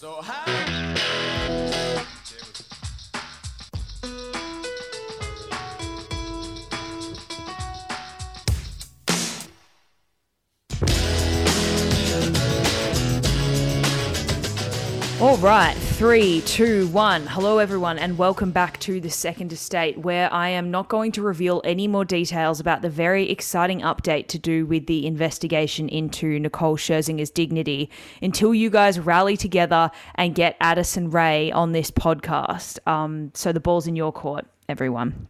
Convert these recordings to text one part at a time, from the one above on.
So how? All right, three, two, one. Hello, everyone, and welcome back to the Second Estate, where I am not going to reveal any more details about the very exciting update to do with the investigation into Nicole Scherzinger's dignity until you guys rally together and get Addison Rae on this podcast. Um, so the ball's in your court, everyone.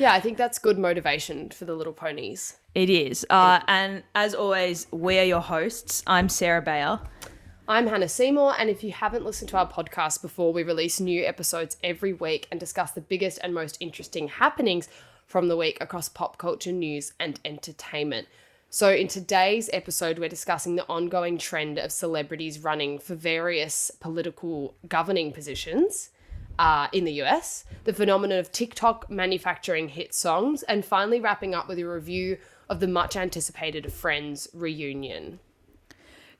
Yeah, I think that's good motivation for the little ponies. It is. Uh, and as always, we are your hosts. I'm Sarah Bayer. I'm Hannah Seymour, and if you haven't listened to our podcast before, we release new episodes every week and discuss the biggest and most interesting happenings from the week across pop culture news and entertainment. So, in today's episode, we're discussing the ongoing trend of celebrities running for various political governing positions uh, in the US, the phenomenon of TikTok manufacturing hit songs, and finally wrapping up with a review of the much anticipated Friends reunion.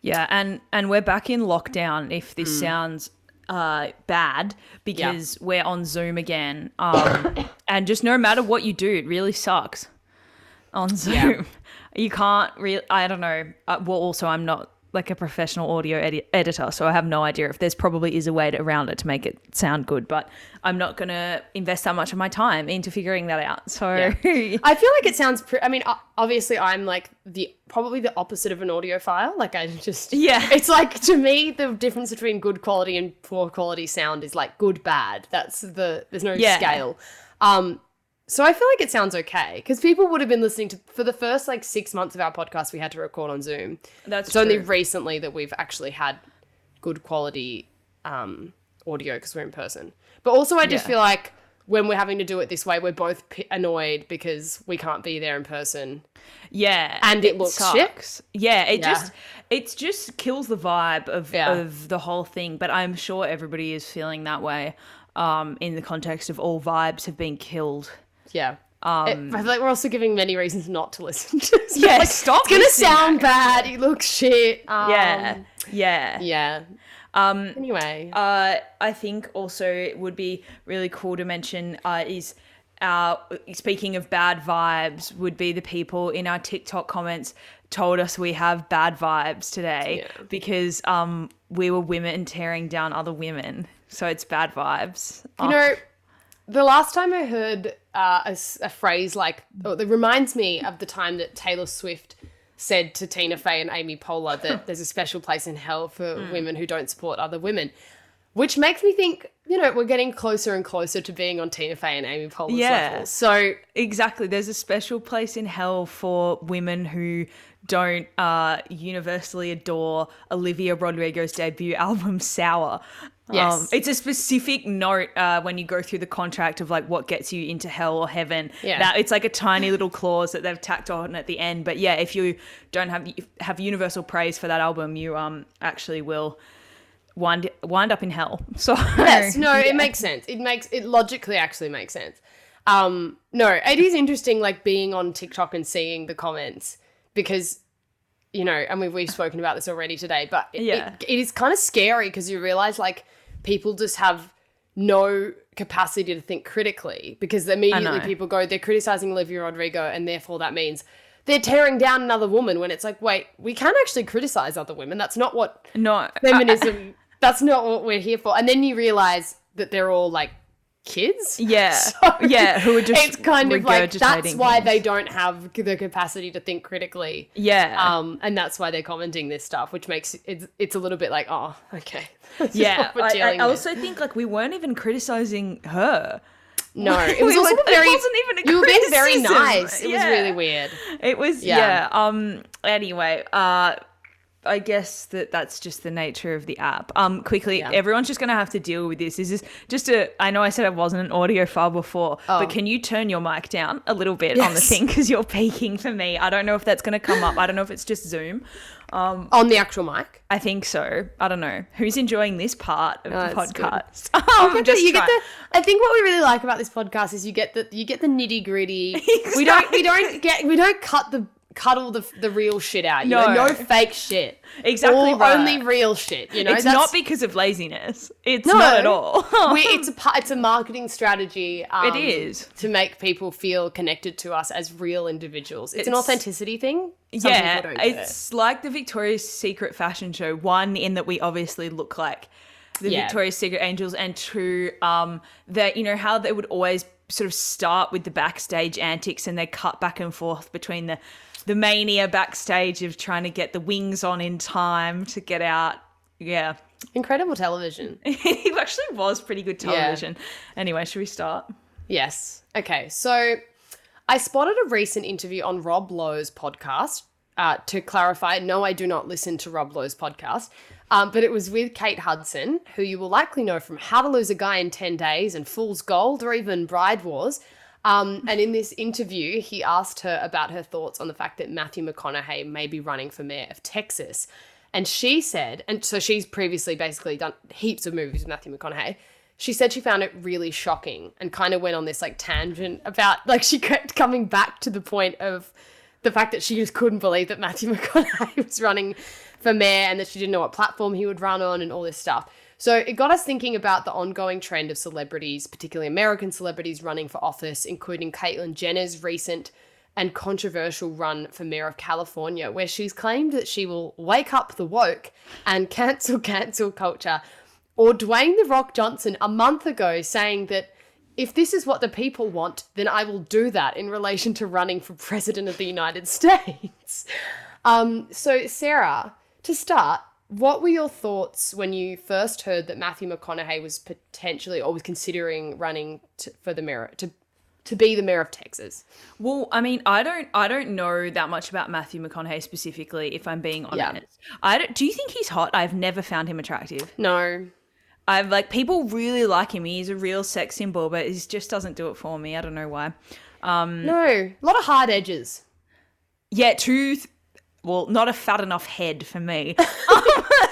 Yeah, and and we're back in lockdown. If this sounds uh, bad, because we're on Zoom again, um, and just no matter what you do, it really sucks on Zoom. You can't really. I don't know. Uh, well, also, I'm not like a professional audio edi- editor, so I have no idea if there's probably is a way to, around it to make it sound good. But I'm not gonna invest that much of my time into figuring that out. So I feel like it sounds. Pre- I mean, obviously, I'm like the probably the opposite of an audiophile. Like I just Yeah. It's like to me the difference between good quality and poor quality sound is like good bad. That's the there's no Yeah. scale. Um, so I feel like it sounds okay because people would have been listening to for the first like six months of our podcast. We had to record on Zoom. that's It's only recently that we've actually had good quality um, audio because we're in person. But also, I just Yeah. feel like when we're having to do it this way, we're both p- annoyed because we can't be there in person. Yeah, And it looks shit. sucks. Yeah, it Yeah. just it just kills the vibe of Yeah. of the whole thing. But I'm sure everybody is feeling that way. Um, in the context of all vibes have been killed. Yeah. Um, I feel like we're also giving many reasons not to listen to this. Yeah, like, stop It's gonna sound bad. It looks shit. Um, Yeah, yeah. Yeah. Um. Anyway. Uh, I think also it would be really cool to mention uh, is our speaking of bad vibes would be the people in our TikTok comments told us we have bad vibes today Yeah. because um we were women tearing down other women, so it's bad vibes. You know, the last time I heard uh, a, a phrase like, oh, it reminds me of the time that Taylor Swift said to Tina Fey and Amy Poehler that there's a special place in hell for Hmm. women who don't support other women, which makes me think, you know, we're getting closer and closer to being on Tina Fey and Amy Poehler's Yeah. level. So, Exactly. There's a special place in hell for women who don't uh, universally adore Olivia Rodrigo's debut album, Sour. Yes. Um, it's a specific note uh, when you go through the contract of like what gets you into hell or heaven. Yeah. That it's like a tiny little clause that they've tacked on at the end. But yeah, if you don't have have universal praise for that album, you um actually will wind wind up in hell. So yes, no, it makes sense. It makes it logically actually makes sense. Um, no, it is interesting, like being on TikTok and seeing the comments because, you know, and we've we've spoken about this already today, but it, Yeah. it, it is kind of scary because you realize like people just have no capacity to think critically because immediately people go they're criticizing Olivia Rodrigo and therefore that means they're tearing down another woman when it's like wait we can't actually criticize other women that's not what no feminism that's not what we're here for and then you realize that they're all like kids Yeah, So yeah, who are just it's kind of like that's why things. they don't have the capacity to think critically yeah, um and that's why they're commenting this stuff which makes it it's a little bit like oh okay yeah. I, I also think like we weren't even criticizing her. no it was also it very wasn't even a you were being very nice it Yeah. was really weird It was yeah. Yeah. Um. Anyway, uh, I guess that that's just the nature of the app. Um. Quickly, Yeah. everyone's just gonna have to deal with this. This is just a. I know I said I wasn't an audiophile before, but can you turn your mic down a little bit on the Oh. Thing because you're peaking for me. I don't know if that's gonna come up. I don't know if it's just Zoom. on the actual mic I think so. I don't know who's enjoying this part of the podcast. Um, get the- you get the. I think what we really like about this podcast is you get the you get the nitty gritty. We don't we don't get we don't cut the cuddle the the real shit out. You No. know, no fake shit. Exactly right. only real shit. You know, it's That's- not because of laziness. It's No. not at all. we, it's a it's a marketing strategy. Um, It is. to make people feel connected to us as real individuals. It's, an authenticity thing. Some yeah, people it. it's like the Victoria's Secret fashion show. One, in that we obviously look like the Yeah. Victoria's Secret angels, and two, um, that you know how they would always sort of start with the backstage antics and they cut back and forth between the the mania backstage of trying to get the wings on in time to get out. Yeah, incredible television. it actually was pretty good television. Anyway, should we start? Yes. Okay. So I spotted a recent interview on Rob Lowe's podcast. Uh, to clarify, no, I do not listen to Rob Lowe's podcast, um, but it was with Kate Hudson, who you will likely know from How to Lose a Guy in 10 Days and Fool's Gold or even Bride Wars. Um, and in this interview, he asked her about her thoughts on the fact that Matthew McConaughey may be running for mayor of Texas. And she said, and so she's previously basically done heaps of movies with Matthew McConaughey. She said she found it really shocking and kind of went on this like tangent about like she kept coming back to the point of the fact that she just couldn't believe that Matthew McConaughey was running for mayor and that she didn't know what platform he would run on and all this stuff. So it got us thinking about the ongoing trend of celebrities, particularly American celebrities, running for office, including Caitlyn Jenner's recent and controversial run for mayor of California, where she's claimed that she will wake up the woke and cancel cancel culture. Or Dwayne The Rock Johnson a month ago saying that if this is what the people want, then I will do that in relation to running for president of the United States. Um, so, Sarah, to start, what were your thoughts when you first heard that Matthew McConaughey was potentially or was considering running to, for the mayor to to be the mayor of Texas? Well, I mean, I don't, I don't know that much about Matthew McConaughey specifically. If I'm being Yeah. honest, I don't. Do you think he's hot? I've never found him attractive. No. I've like people really like him. He's a real sex symbol, but he just doesn't do it for me. I don't know why. Um No. A lot of hard edges. Yeah, too. Well, not a fat enough head for me.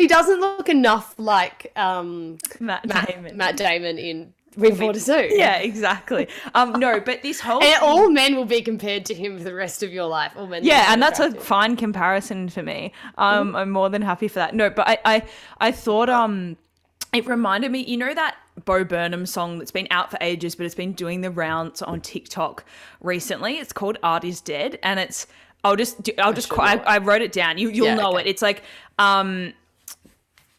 He doesn't look enough like um, Matt, Matt, Damon. Matt Damon in for Zoo. Yeah, exactly. Um, no, but this whole And all men will be compared to him for the rest of your life. All men. yeah, and that's a fine comparison for me. Um, I'm more than happy for that. No, but I, I, I thought um, it reminded me. You know that Bo Burnham song that's been out for ages, but it's been doing the rounds on TikTok recently. It's called "Art Is Dead," and it's. I'll just, do, I'll just. should qu- I. I wrote it down. You, you'll Yeah, know okay. it. It's like, um,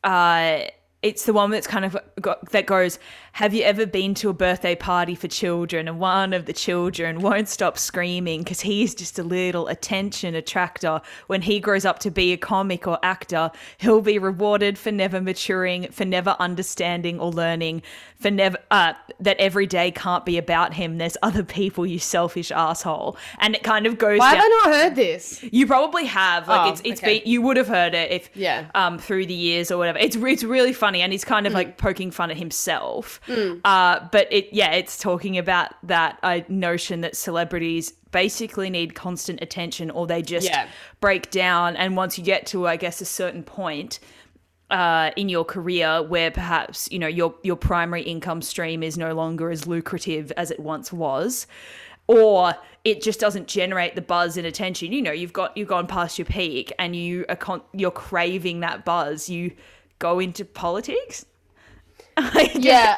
uh, it's the one that's kind of got, that goes, "Have you ever been to a birthday party for children and one of the children won't stop screaming because he's just a little attention attractor. When he grows up to be a comic or actor, he'll be rewarded for never maturing, for never understanding or learning, for never uh, that every day can't be about him. There's other people, you selfish asshole." And it kind of goes. Why down- have I not heard this? you probably have. Like Oh, it's it's okay. been you would have heard it if Yeah. um through the years or whatever. It's it's really funny and he's kind of Mm. like poking fun at himself. Uh but it yeah, it's talking about that uh, notion that celebrities basically need constant attention or they just Yeah. break down and once you get to I guess a certain point uh, in your career where perhaps you know your your primary income stream is no longer as lucrative as it once was or it just doesn't generate the buzz and attention you know you've got you've gone past your peak and you are con- you're craving that buzz you go into politics Yeah.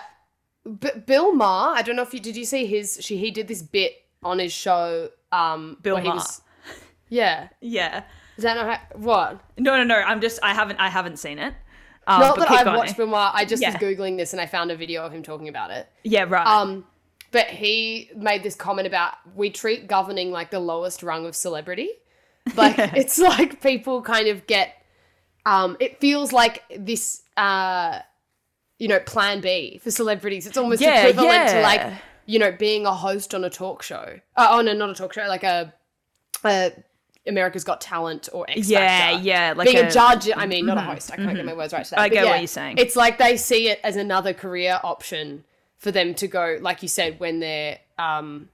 B- Bill Maher, I don't know if you did you see his she he did this bit on his show um Bill Maher. was Yeah. yeah Is that not how, what? no no no i'm just i haven't i haven't seen it um, Not that I've going. watched Bill Maher. I just Yeah. was googling this and I found a video of him talking about it. yeah right Um, but he made this comment about we treat governing like the lowest rung of celebrity. Like it's like people kind of get. Um, it feels like this. Uh, you know, Plan B for celebrities. It's almost Yeah, equivalent to like you know being a host on a talk show. Uh, oh no, not a talk show. Like a. a America's Got Talent or X Yeah, Factor. yeah, like being a, a- judge. I mean, not a host. I can't get my words right. Today. I But get what you're saying. It's like they see it as another career option for them to go, like you said, when their um,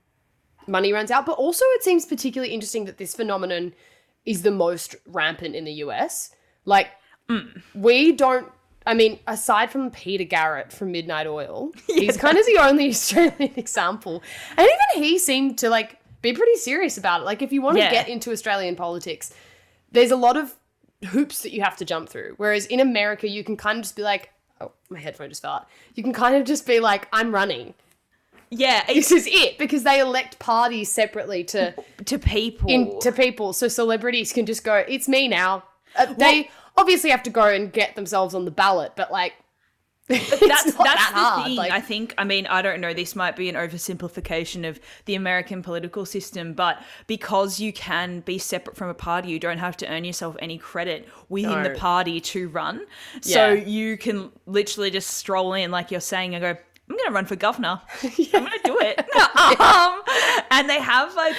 money runs out. But also, it seems particularly interesting that this phenomenon is the most rampant in the US. Like, Mm. we don't. I mean, aside from Peter Garrett from Midnight Oil, he's kind of the only Australian example. And even he seemed to like be pretty serious about it. Like if you want to Yeah. get into Australian politics, there's a lot of hoops that you have to jump through. Whereas in America, you can kind of just be like, oh, my headphone just fell out. You can kind of just be like, I'm running. Yeah, This is it because they elect parties separately to to people. in, to people, so celebrities can just go, it's me now. Uh, they obviously have to go and get themselves on the ballot, but like. that's that's not the that hard. thing. Like, I think. I mean, I don't know. This might be an oversimplification of the American political system, but because you can be separate from a party, you don't have to earn yourself any credit within the party to run. So you can literally just stroll in, like you're saying, and go. I'm gonna run for governor. I'm gonna do it. um, and they have like,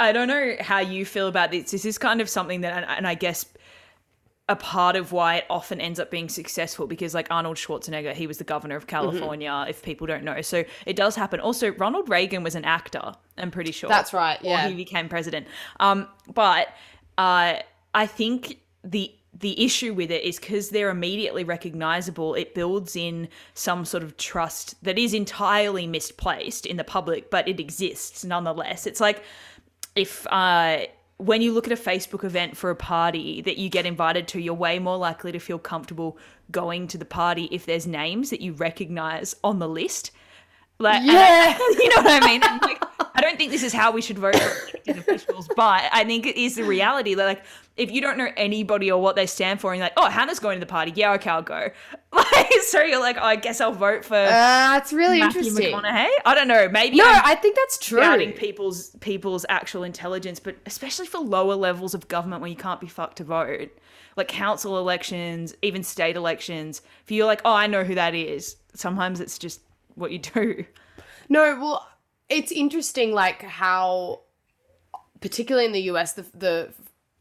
I don't know how you feel about this. This is kind of something that, and I guess a part of why it often ends up being successful because like Arnold Schwarzenegger he was the governor of California if people don't know. So it does happen. Also Ronald Reagan was an actor I'm pretty sure. That's right, yeah. he became president. Um but uh I think the the issue with it is because they're immediately recognizable it builds in some sort of trust that is entirely misplaced in the public but it exists nonetheless. It's like if uh when you look at a Facebook event for a party that you get invited to, you're way more likely to feel comfortable going to the party if there's names that you recognize on the list. Like, I- Yeah. you know what I mean? Like, I don't think this is how we should vote for elected officials, but I think it is the reality that, like, if you don't know anybody or what they stand for, and you're like, oh, Hannah's going to the party, yeah, okay, I'll go. Like, so you're like, oh, I guess I'll vote for uh, it's really Matthew interesting. McConaughey. I don't know, maybe No, I'm- I think that's true. doubting people's people's actual intelligence, but especially for lower levels of government where you can't be fucked to vote, like council elections, even state elections. If you're like, oh, I know who that is, sometimes it's just what you do. No, well, it's interesting, like how, particularly in the US, the the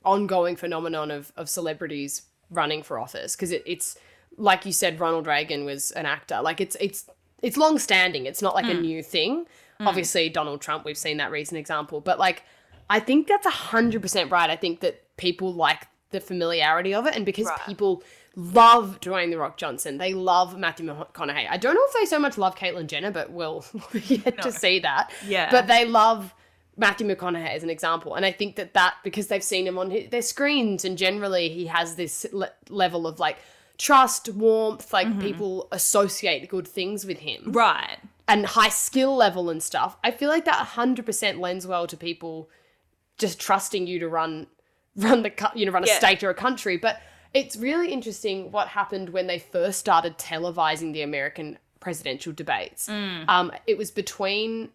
ongoing phenomenon of of celebrities running for office because it, it's like you said, Ronald Reagan was an actor. Like it's it's it's long standing. It's not like a mm. new thing. Mm. Obviously, Donald Trump, we've seen that recent example, but like I think that's hundred percent right. I think that people like the familiarity of it, and because Right. people love Dwayne the Rock Johnson, they love Matthew McConaughey. I don't know if they so much love Caitlyn Jenner, but we'll yet to see that. Yeah. but they love. Matthew McConaughey as an example, and I think that that because they've seen him on hi- their screens, and generally he has this le- level of like trust, warmth, like mm-hmm. people associate good things with him Right. and high skill level and stuff. I feel like that 100% lends well to people just trusting you to run run the you know run a Yeah. state or a country, but it's really interesting what happened when they first started televising the American presidential debates. Um, it was between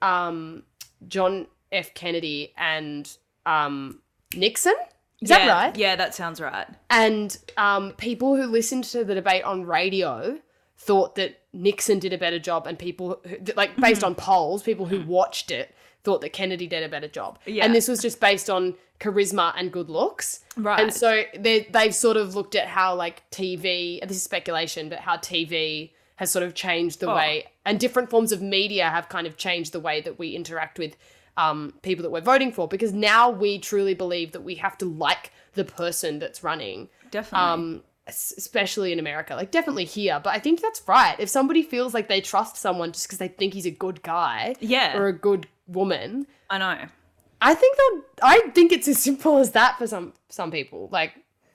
um, John F. Kennedy and um, Nixon. Is that Yeah, right? Yeah, that sounds right. And um, people who listened to the debate on radio thought that Nixon did a better job, and people, who, like based on polls, people who watched it thought that Kennedy did a better job. Yeah. And this was just based on charisma and good looks. Right. And so they, they've sort of looked at how, like, TV, this is speculation, but how TV has sort of changed the Oh. way, and different forms of media have kind of changed the way that we interact with um, people that we're voting for. Because now we truly believe that we have to like the person that's running Definitely. um especially in america like definitely here but i think that's right if somebody feels like they trust someone just because they think he's a good guy Yeah. or a good woman I know. i think they'll i think it's as simple as that for some some people like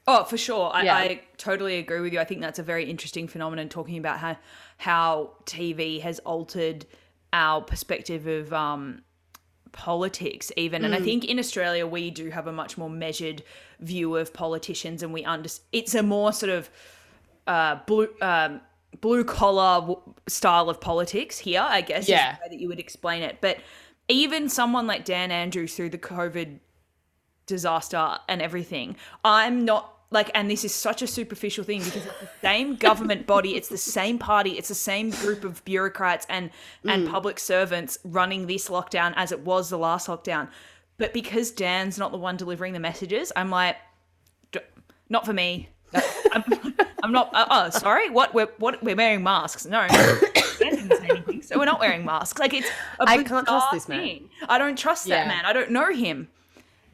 Oh, for sure. I, Yeah. I totally agree with you. I think that's a very interesting phenomenon talking about how how TV has altered our perspective of um, politics even and i think in australia we do have a much more measured view of politicians and we under it's a more sort of uh blue um blue collar w- style of politics here i guess Yeah. is the way that you would explain it but even someone like dan andrews through the covid disaster and everything. I'm not like, and this is such a superficial thing because it's the same government body, it's the same party, it's the same group of bureaucrats and and public servants running this lockdown as it was the last lockdown. But because Dan's not the one delivering the messages, I'm like, "D- not for me. I'm, I'm not. Uh, oh, sorry. What? We're what? We're wearing masks. No. Dan didn't say anything, so we're not wearing masks. Like it's. a I can't trust this man. thing. I don't trust Yeah. that man. I don't know him.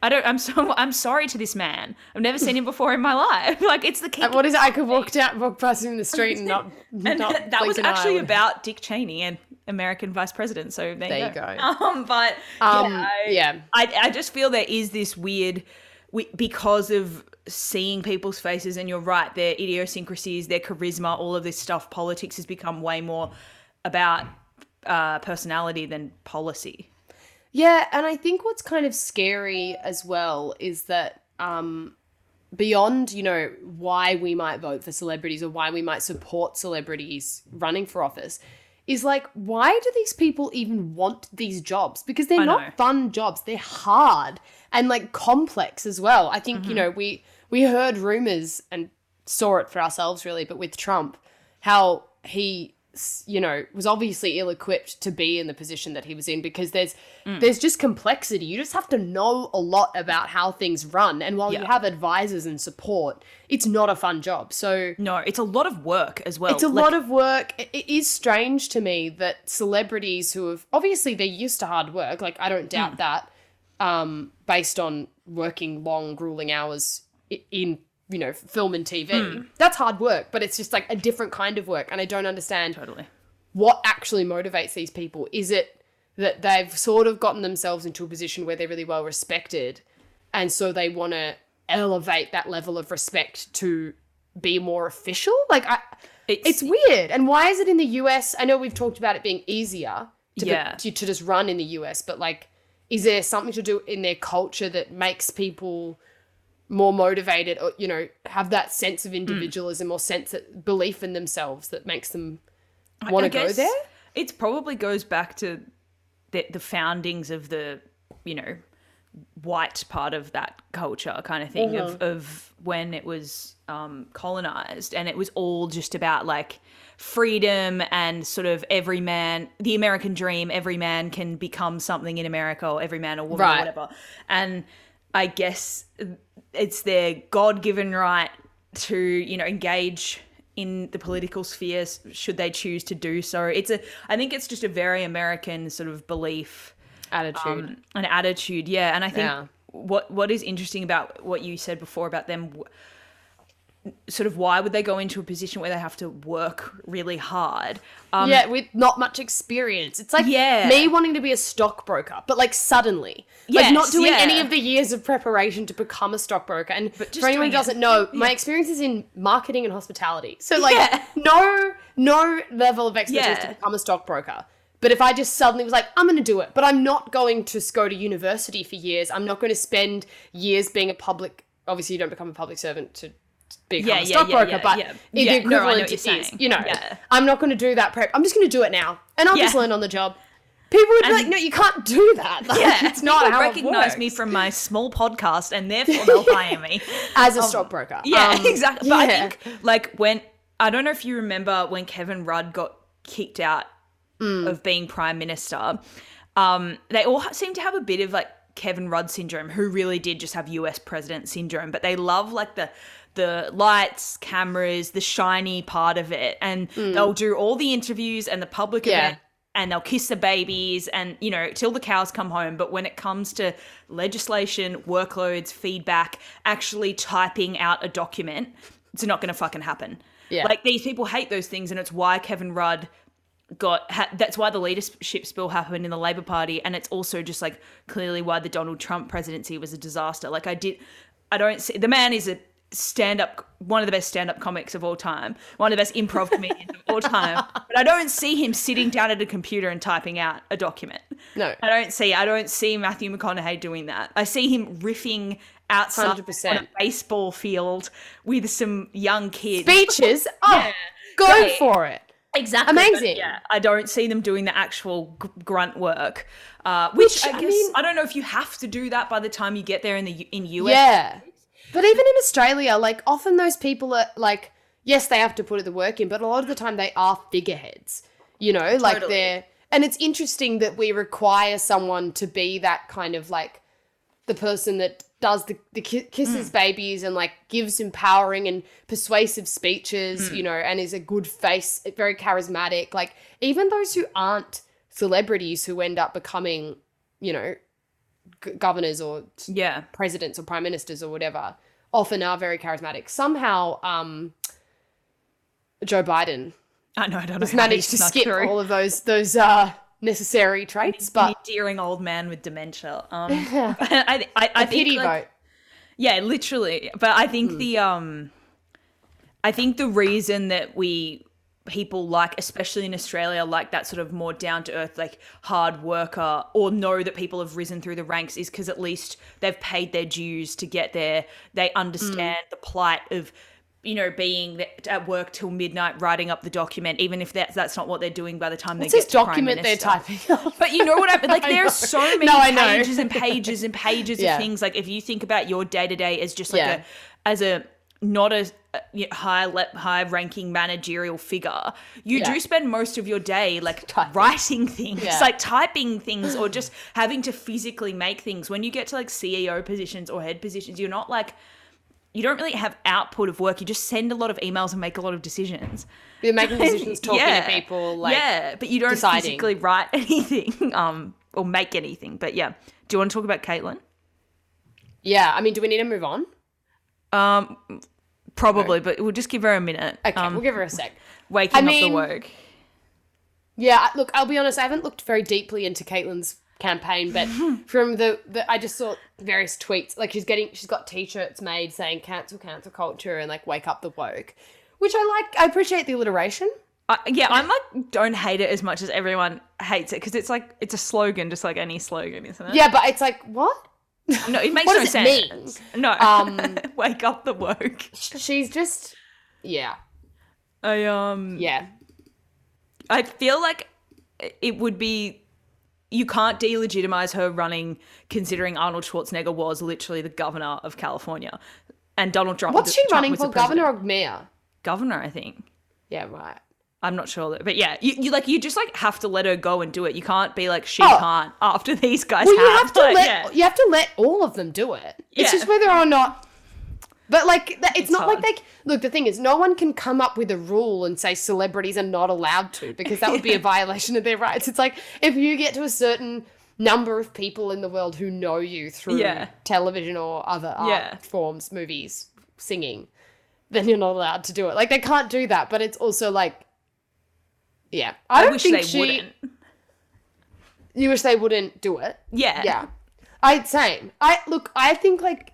I don't. I'm so. I'm sorry to this man. I've never seen him before in my life. Like it's the key. what is it? I could walk down, walk past him in the street and not. And not that was blink an eye. actually about Dick Cheney and American vice president. So there, There you you go. go. Um, but Um, yeah, I, yeah. I, I just feel there is this weird, we, because of seeing people's faces, and you're right, their idiosyncrasies, their charisma, all of this stuff. Politics has become way more about uh, personality than policy. Yeah, and I think what's kind of scary as well is that um, beyond, you know, why we might vote for celebrities or why we might support celebrities running for office, is like, why do these people even want these jobs? Because they're I know. not fun jobs. They're hard and like complex as well. I think, Mm-hmm. you know, we we heard rumors and saw it for ourselves really, but with Trump, how he you know was obviously ill equipped to be in the position that he was in because there's Mm. there's just complexity. You just have to know a lot about how things run. And while you have advisors and support it's not a fun job. So No, it's a lot of work as well. it's a Like, lot of work. It- is strange to me that celebrities who have obviously they're used to hard work like i don't doubt that um based on working long grueling hours in you know film and tv Hmm. that's hard work but it's just like a different kind of work and i don't understand totally. what actually motivates these people is it that they've sort of gotten themselves into a position where they're really well respected and so they want to elevate that level of respect to be more official like I, It's, it's weird and why is it in the us i know we've talked about it being easier to, be- Yeah. to, to just run in the us but like is there something to do in their culture that makes people more motivated or you know have that sense Hmm. of individualism or sense of belief in themselves that makes them want to go there It probably goes back to the, the foundings of the, you know, white part of that culture kind of thing of, Mm-hmm. of when it was um, colonized and it was all just about like freedom and sort of every man the american dream every man can become something in america or every man or woman Right. or whatever and i guess it's their god-given right to you know engage in the political sphere should they choose to do so. It's a i think it's just a very american sort of belief attitude. um, an attitude yeah. And i think Yeah. what what is interesting about what you said before about them w- sort of why would they go into a position where they have to work really hard um yeah, with not much experience. It's like Yeah. me wanting to be a stockbroker, but like suddenly. like not doing yeah. any of the years of preparation to become a stockbroker. And for anyone who doesn't know, my experience is in marketing and hospitality. So like Yeah. no no level of expertise to become a stockbroker. But if I just suddenly was like, I'm going to do it, but I'm not going to go to university for years. I'm not going to spend years being a public. Obviously, you don't become a public servant to become Yeah, a yeah, yeah, yeah, but the Yeah, no, I know equivalent you're is, saying. you know. I'm not going to do that prep. I'm just going to do it now, and I'll just learn on the job. People would be like, "No, you can't do that. Like, yeah it's not people how recognize me from my small podcast and therefore they'll hire me as a stockbroker." Yeah, Um, exactly. But I think like when I don't know if you remember when Kevin Rudd got kicked out Mm. of being prime minister, um, they all seem to have a bit of like Kevin Rudd syndrome, who really did just have US president syndrome. But they love like the the lights, cameras, the shiny part of it, and they'll do all the interviews and the public Mm. Yeah. event and they'll kiss the babies and you know till the cows come home but when it comes to legislation workloads feedback actually typing out a document it's not going to fucking happen Yeah. like these people hate those things and it's why kevin rudd got ha- that's why the leadership spill happened in the labor party and it's also just like clearly why the donald trump presidency was a disaster like i did i don't see the man is a stand-up one of the best stand-up comics of all time one of the best improv comedians of all time but i don't see him sitting down at a computer and typing out a document No. i don't see i don't see matthew mcconaughey doing that i see him riffing outside 100%. on a baseball field with some young kids speeches. Oh, go great. for it. Exactly. Amazing. Yeah, I don't see them doing the actual g- grunt work, uh, which, Which, I I guess mean- I don't know if you have to do that by the time you get there in the in US. Yeah. But even in Australia, like often those people are like, yes, they have to put the work in, but a lot of the time they are figureheads. You know, like they're and it's interesting that we require someone to be that kind of like the person that does the, the ki- kisses mm. babies and like gives empowering and persuasive speeches, mm. you know, and is a good face, very charismatic. Like even those who aren't celebrities who end up becoming, you know, governors or Yeah. presidents or prime ministers or whatever often are very charismatic. Somehow, um, Joe Biden I know. I don't know. managed to skip through. all of those those uh, necessary traits, but An endearing old man with dementia. Um, I, I, I a think, pity like, vote. Yeah, literally. But I think the um I think the reason that we people like especially in Australia like that sort of more down to earth like hard worker or know that people have risen through the ranks is cuz at least they've paid their dues to get there. They understand the plight of you know, being at work till midnight, writing up the document, even if that's that's not what they're doing by the time What's they this get to Prime document they're typing up? But you know what I mean? Like there are so many No, pages and pages and pages Yeah. of things. Like if you think about your day to day as just like Yeah. a as a not a you know, high le- high ranking managerial figure, you Yeah. do spend most of your day like Typing. writing things, Yeah. like typing things, or just having to physically make things. When you get to like CEO positions or head positions, you're not like you don't really have output of work. You just send a lot of emails and make a lot of decisions. You're making decisions, talking Yeah. to people, like yeah, but you don't deciding. physically write anything um, or make anything. But yeah, do you want to talk about Caitlyn? yeah. I mean, do we need to move on? Um, probably, but we'll just give her a minute. Okay, um, we'll give her a sec. waking I up mean- the woke. Yeah, look, I'll be honest, I haven't looked very deeply into Caitlyn's campaign, but from the, the I just saw various tweets. Like she's getting she's got t-shirts made saying cancel cancel culture and like wake up the woke. Which I like I appreciate the alliteration. Uh, yeah, I'm like don't hate it as much as everyone hates it because it's like it's a slogan, just like any slogan, isn't it? Yeah, but it's like what? No, it makes What no does it sense. mean? No, Um, wake up the woke. She's just yeah. I um, Yeah. I feel like it would be you can't delegitimize her running considering Arnold Schwarzenegger was literally the governor of California and Donald Trump. What's she Trump running for? Governor or mayor? Governor, I think. Yeah, right. I'm not sure, that, but yeah, you, you like you just like have to let her go and do it. You can't be like she Oh. can't after these guys Well, have. you have to like, let yeah. you have to let all of them do it. It's just whether or not. But like, it's, It's not hard. like they look. The thing is, no one can come up with a rule and say celebrities are not allowed to because that would be a violation of their rights. It's like if you get to a certain number of people in the world who know you through Yeah. television or other art Yeah. forms, movies, singing, then you're not allowed to do it. Like they can't do that. But it's also like, yeah, I, I don't wish think they she. wouldn't. You wish they wouldn't do it? Yeah. yeah. I same. I look i think like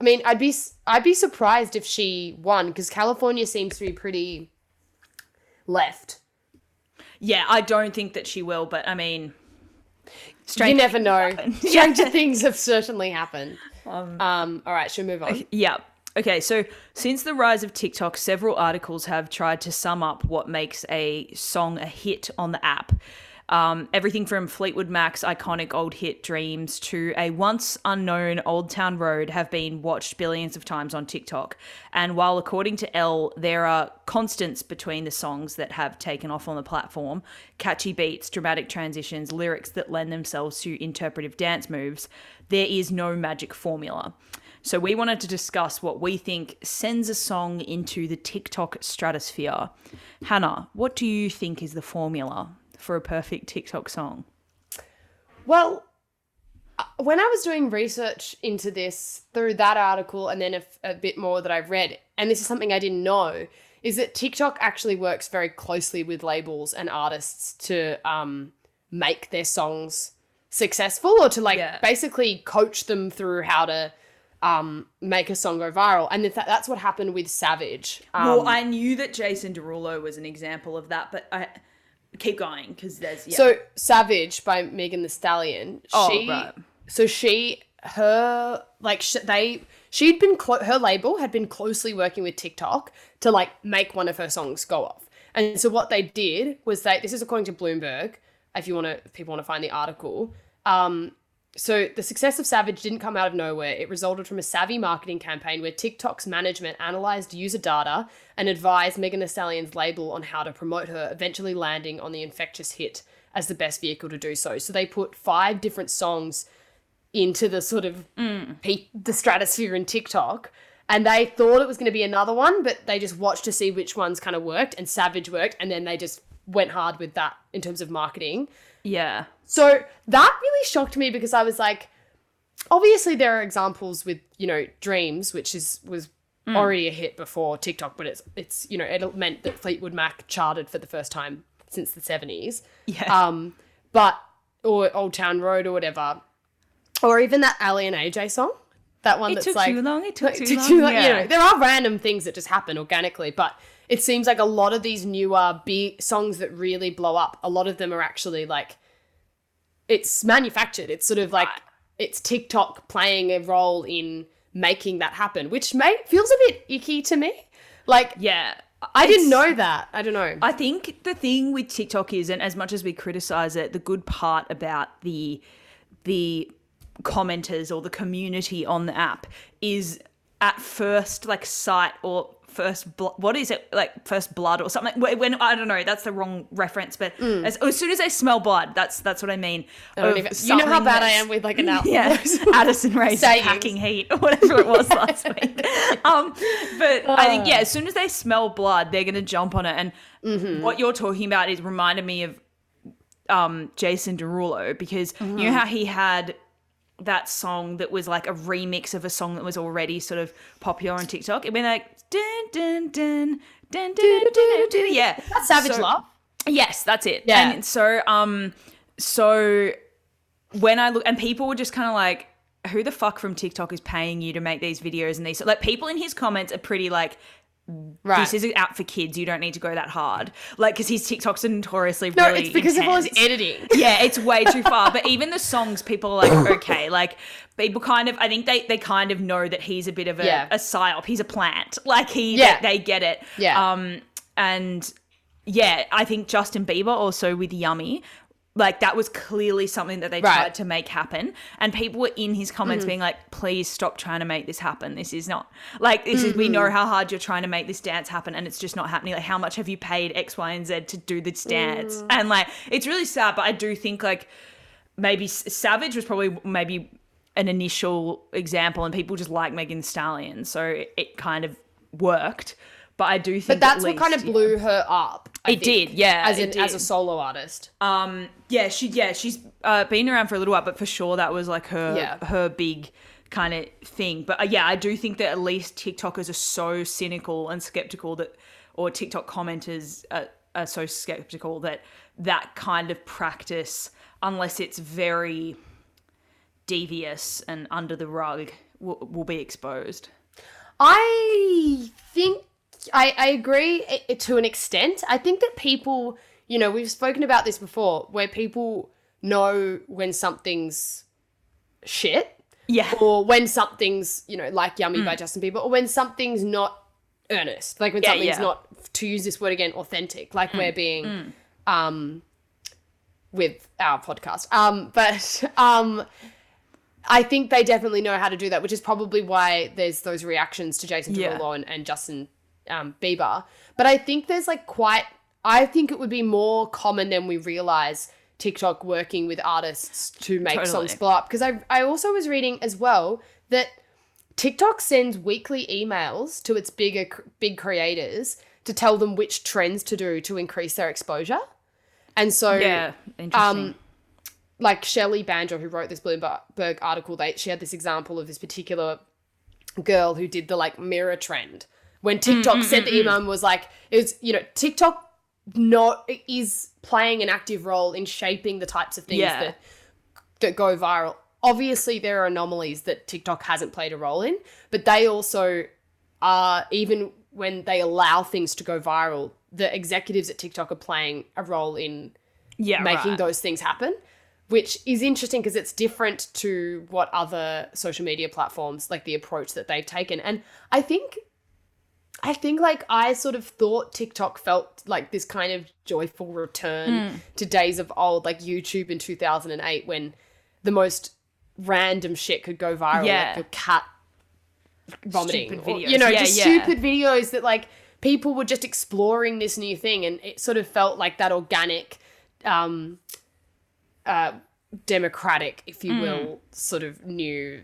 i mean i'd be i'd be surprised if she won because california seems to be pretty left. Yeah, I don't think that she will, but I mean, you never know. stranger things have certainly happened. Um, all right should we move on? Yeah. Okay, so since the rise of TikTok, several articles have tried to sum up what makes a song a hit on the app. Um, everything from Fleetwood Mac's iconic old hit Dreams to a once unknown Old Town Road have been watched billions of times on TikTok. And while, according to Elle, there are constants between the songs that have taken off on the platform catchy beats, dramatic transitions, lyrics that lend themselves to interpretive dance moves there is no magic formula. So we wanted to discuss what we think sends a song into the TikTok stratosphere. Hannah, what do you think is the formula for a perfect TikTok song? well uh, when i was doing research into this through that article and then a bit more that i've read and this is something i didn't know is that tiktok actually works very closely with labels and artists to um, make their songs successful or to like Yeah. basically coach them through how to um, make a song go viral and that, that's what happened with savage um, well, I knew that Jason Derulo was an example of that, but I keep going because there's yeah. So Savage by Megan Thee Stallion. Oh, she, right. So she, her, like sh- they, she'd been clo- her label had been closely working with TikTok to like make one of her songs go off. And so what they did was they, this is according to Bloomberg. If you want to, if people want to find the article, um, so the success of Savage didn't come out of nowhere. It resulted from a savvy marketing campaign where TikTok's management analyzed user data and advised Megan Thee Stallion's label on how to promote her, eventually landing on the infectious hit as the best vehicle to do so. So they put five different songs into the sort of mm. pe- the stratosphere in TikTok. And they thought it was going to be another one, but they just watched to see which ones kind of worked, and Savage worked, and then they just went hard with that in terms of marketing. Yeah. So that really shocked me because I was like, obviously there are examples with you know Dreams, which is was already a hit before TikTok, but it's it's you know it meant that Fleetwood Mac charted for the first time since the seventies. Yeah. Um, but or Old Town Road or whatever, or even that Aly and AJ song, that one it that's took like too long. It took like, too long. too long, yeah. You know, there are random things that just happen organically, but it seems like a lot of these newer big songs that really blow up, a lot of them are actually like it's manufactured. It's sort of like it's TikTok playing a role in making that happen, which may feels a bit icky to me. Like yeah. I didn't know that. I don't know. I think the thing with TikTok is, and as much as we criticize it, the good part about the the commenters or the community on the app is at first like sight or first bl- what is it like first blood or something when, when I don't know that's the wrong reference but as, as soon as they smell blood that's that's what I mean Mm. I even- you know how bad I am with like an album. yeah, Addison Rae's Sayings. packing heat or whatever it was last week. Um, but I think yeah, as soon as they smell blood, they're gonna jump on it. And Mm-hmm. what you're talking about is reminded me of um, Jason Derulo because you Mm-hmm. know how he had that song that was like a remix of a song that was already sort of popular on TikTok. It went like dun dun dun dun dun dun dun. dun. Yeah, That's Savage So- Love. Yes, that's it. Yeah. And so um so when I look and people were just kind of like who the fuck from TikTok is paying you to make these videos and these like people in his comments are pretty like Right. this is out for kids you don't need to go that hard like because his TikToks are notoriously no, really it's because of all his editing. yeah it's way too far but even the songs people are like okay like people kind of I think they they kind of know that he's a bit of a, Yeah. a psyop he's a plant like he Yeah. they, they get it Yeah. um and yeah, I think Justin Bieber also with Yummy, like that was clearly something that they Right. tried to make happen. And people were in his Mm-hmm. comments being like, please stop trying to make this happen. This is not like this is we Mm-hmm. know how hard you're trying to make this dance happen and it's just not happening. Like how much have you paid X, Y, and Z to do this dance? Mm. And like it's really sad, but I do think like maybe Savage was probably maybe an initial example and people just like Megan Thee Stallion. So it, it kind of worked. But I do think But that's at what kind of least, yeah. blew her up. I It think, did, yeah, As an, as a solo artist. Um, yeah, she yeah she's uh, been around for a little while, but for sure that was like her Yeah. her big kind of thing. But uh, yeah, I do think that at least TikTokers are so cynical and skeptical that, or TikTok commenters are, are so skeptical that that kind of practice, unless it's very devious and under the rug, will, will be exposed. I think I, I agree i- to an extent. I think that people, you know, we've spoken about this before, where people know when something's shit Yeah, or when something's, you know, like Yummy by Justin Bieber, or when something's not earnest, like when Yeah, something's yeah. Mm. not, to use this word again, authentic, like we're being, um, with our podcast. Um, but um, I think they definitely know how to do that, which is probably why there's those reactions to Jason Yeah. Derulo and, and Justin um, Bieber. But I think there's like quite, I think it would be more common than we realize TikTok working with artists to make Totally. songs blow up. Because I, I also was reading as well that TikTok sends weekly emails to its bigger big creators to tell them which trends to do to increase their exposure. And so yeah, interesting. um, like Shelly Banjo, who wrote this Bloomberg article, they she had this example of this particular girl who did the like mirror trend. When TikTok sent the email and was like, it was you know TikTok not is playing an active role in shaping the types of things Yeah. that that go viral. Obviously, there are anomalies that TikTok hasn't played a role in, but they also are even when they allow things to go viral. The executives at TikTok are playing a role in yeah, making right. those things happen, which is interesting because it's different to what other social media platforms like the approach that they've taken. And I think I think like I sort of thought TikTok felt like this kind of joyful return Hmm. to days of old like YouTube in 2008 when the most random shit could go viral Yeah. like the cat vomiting or, you know Yeah, just yeah. stupid videos that like people were just exploring this new thing and it sort of felt like that organic um uh democratic if you will sort of new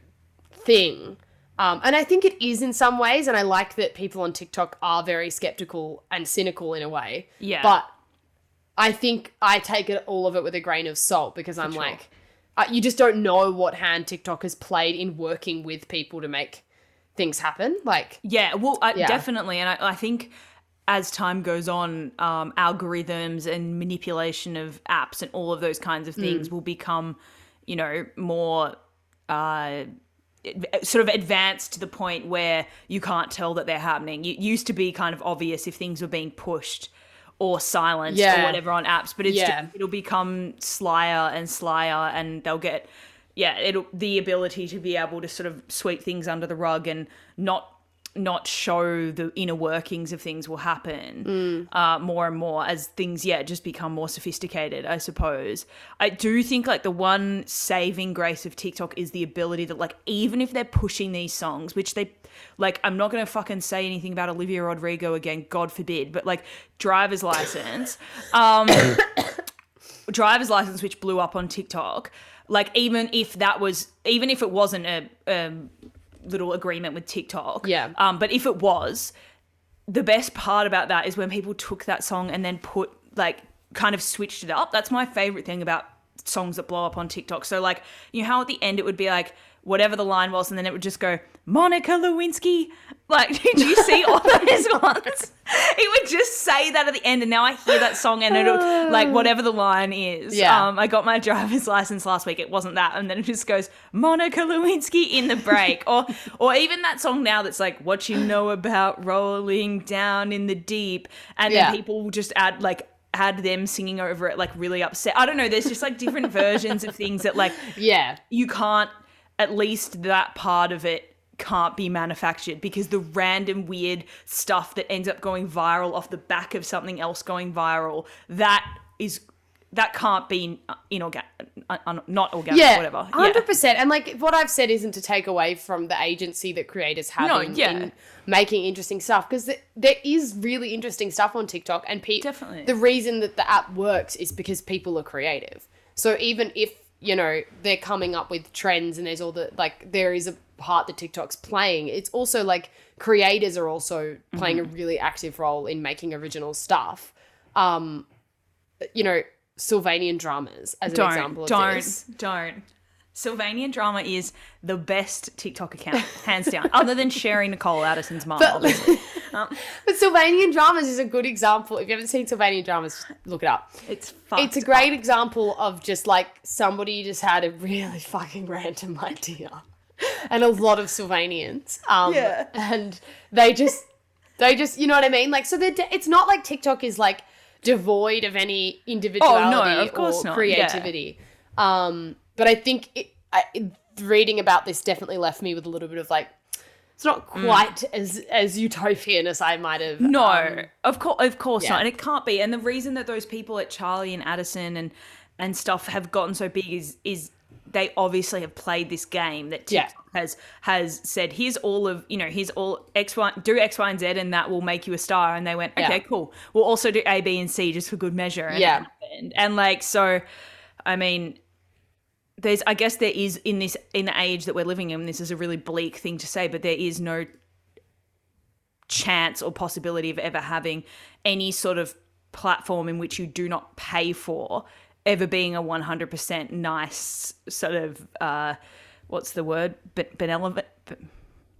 thing um, and I think it is in some ways, and I like that people on TikTok are very skeptical and cynical in a way. Yeah. But I think I take it all of it with a grain of salt because I'm sure. like, uh, you just don't know what hand TikTok has played in working with people to make things happen. Like, Yeah, well, I, Yeah. definitely, and I, I think as time goes on, um, algorithms and manipulation of apps and all of those kinds of Mm. things will become, you know, more uh, sort of advanced to the point where you can't tell that they're happening. It used to be kind of obvious if things were being pushed or silenced or whatever on apps, but it's Yeah. just, it'll become slyer and slyer, and they'll get yeah, it'll the ability to be able to sort of sweep things under the rug and not not show the inner workings of things will happen uh, more and more as things yeah just become more sophisticated i suppose. I do think like the one saving grace of tiktok is the ability that like even if they're pushing these songs which they like i'm not gonna fucking say anything about olivia rodrigo again god forbid but like driver's license um driver's license which blew up on TikTok, like even if that was even if it wasn't a, a little agreement with TikTok, Yeah. Um, but if it was, the best part about that is when people took that song and then put like kind of switched it up. That's my favorite thing about songs that blow up on TikTok. So like you know how at the end it would be like whatever the line was, and then it would just go Monica Lewinsky. Like, did you see all those ones? It would just say that at the end, and now I hear that song, and it'll like whatever the line is. Yeah. Um, I got my driver's license last week. It wasn't that, and then it just goes Monica Lewinsky in the break, or or even that song now that's like what you know about rolling down in the deep, and Yeah. then people will just add like add them singing over it like really upset. I don't know. There's just like different versions of things that like yeah, you can't at least that part of it can't be manufactured because the random weird stuff that ends up going viral off the back of something else going viral that is that can't be inorganic not organic yeah, whatever hundred percent. And like what I've said isn't to take away from the agency that creators have No, in, yeah. in making interesting stuff because th- there is really interesting stuff on TikTok, and pe- Definitely. the reason that the app works is because people are creative. So even if you know they're coming up with trends and there's all the like there is a part that TikTok's playing, it's also like creators are also playing Mm-hmm. a really active role in making original stuff. Um, you know, Sylvanian dramas as an don't example of don't this. don't Sylvanian drama is the best TikTok account, hands down, other than Sheri Nicole Addison's mum. obviously. But Sylvanian dramas is a good example. If you haven't seen Sylvanian dramas, look it up. It's It's a great example of just like somebody just had a really fucking random idea, and a lot of Sylvanians. Um, Yeah. and they just, they just, you know what I mean? Like, so they're de- it's not like TikTok is like devoid of any individuality of course or not. Yeah. creativity. Um, but I think it, I, reading about this definitely left me with a little bit of like. It's not quite as as utopian as I might have. Mm. No, um, of course, of course yeah. not, and it can't be. And the reason that those people at Charlie and Addison and and stuff have gotten so big is is they obviously have played this game that Yeah. Has has said here's all of you know here's all X Y do X Y and Z and that will make you a star. And they went okay, Yeah. cool. We'll also do A, B, and C just for good measure. And Yeah. happened. and like so, I mean there's i guess there is in this in the age that we're living in this is a really bleak thing to say but there is no chance or possibility of ever having any sort of platform in which you do not pay for ever being a 100% nice sort of uh what's the word Be- benevolent be-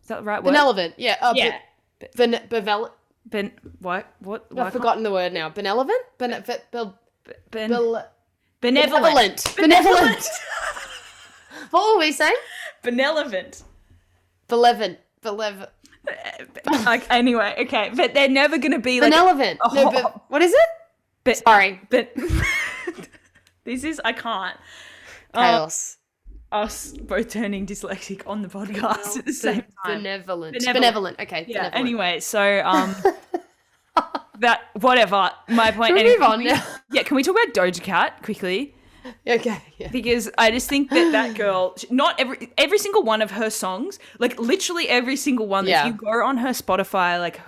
is that the right word benevolent, yeah. Uh, yeah Be- bene- bevel- ben what what I've forgotten the word now. Benevolent? Bene- be- be- ben- bel- benevolent benevolent. Benevolent. what were we saying? benevolent Benevolent. Benevolent. like, anyway okay but they're never gonna be like Benevolent. No, but what is it? but Sorry. but this is I can't. Uh, Chaos. us both turning dyslexic on the podcast at the same time. Benevolent. Benevolent. Benevolent. Okay. yeah. benevolent. Anyway, so um, that whatever. My point. Can we anyway, move on can we- now? Yeah, can we talk about Doja Cat quickly? Okay. Yeah. Because I just think that that girl, not every every single one of her songs, like literally every single one. Yeah. If you go on her Spotify, like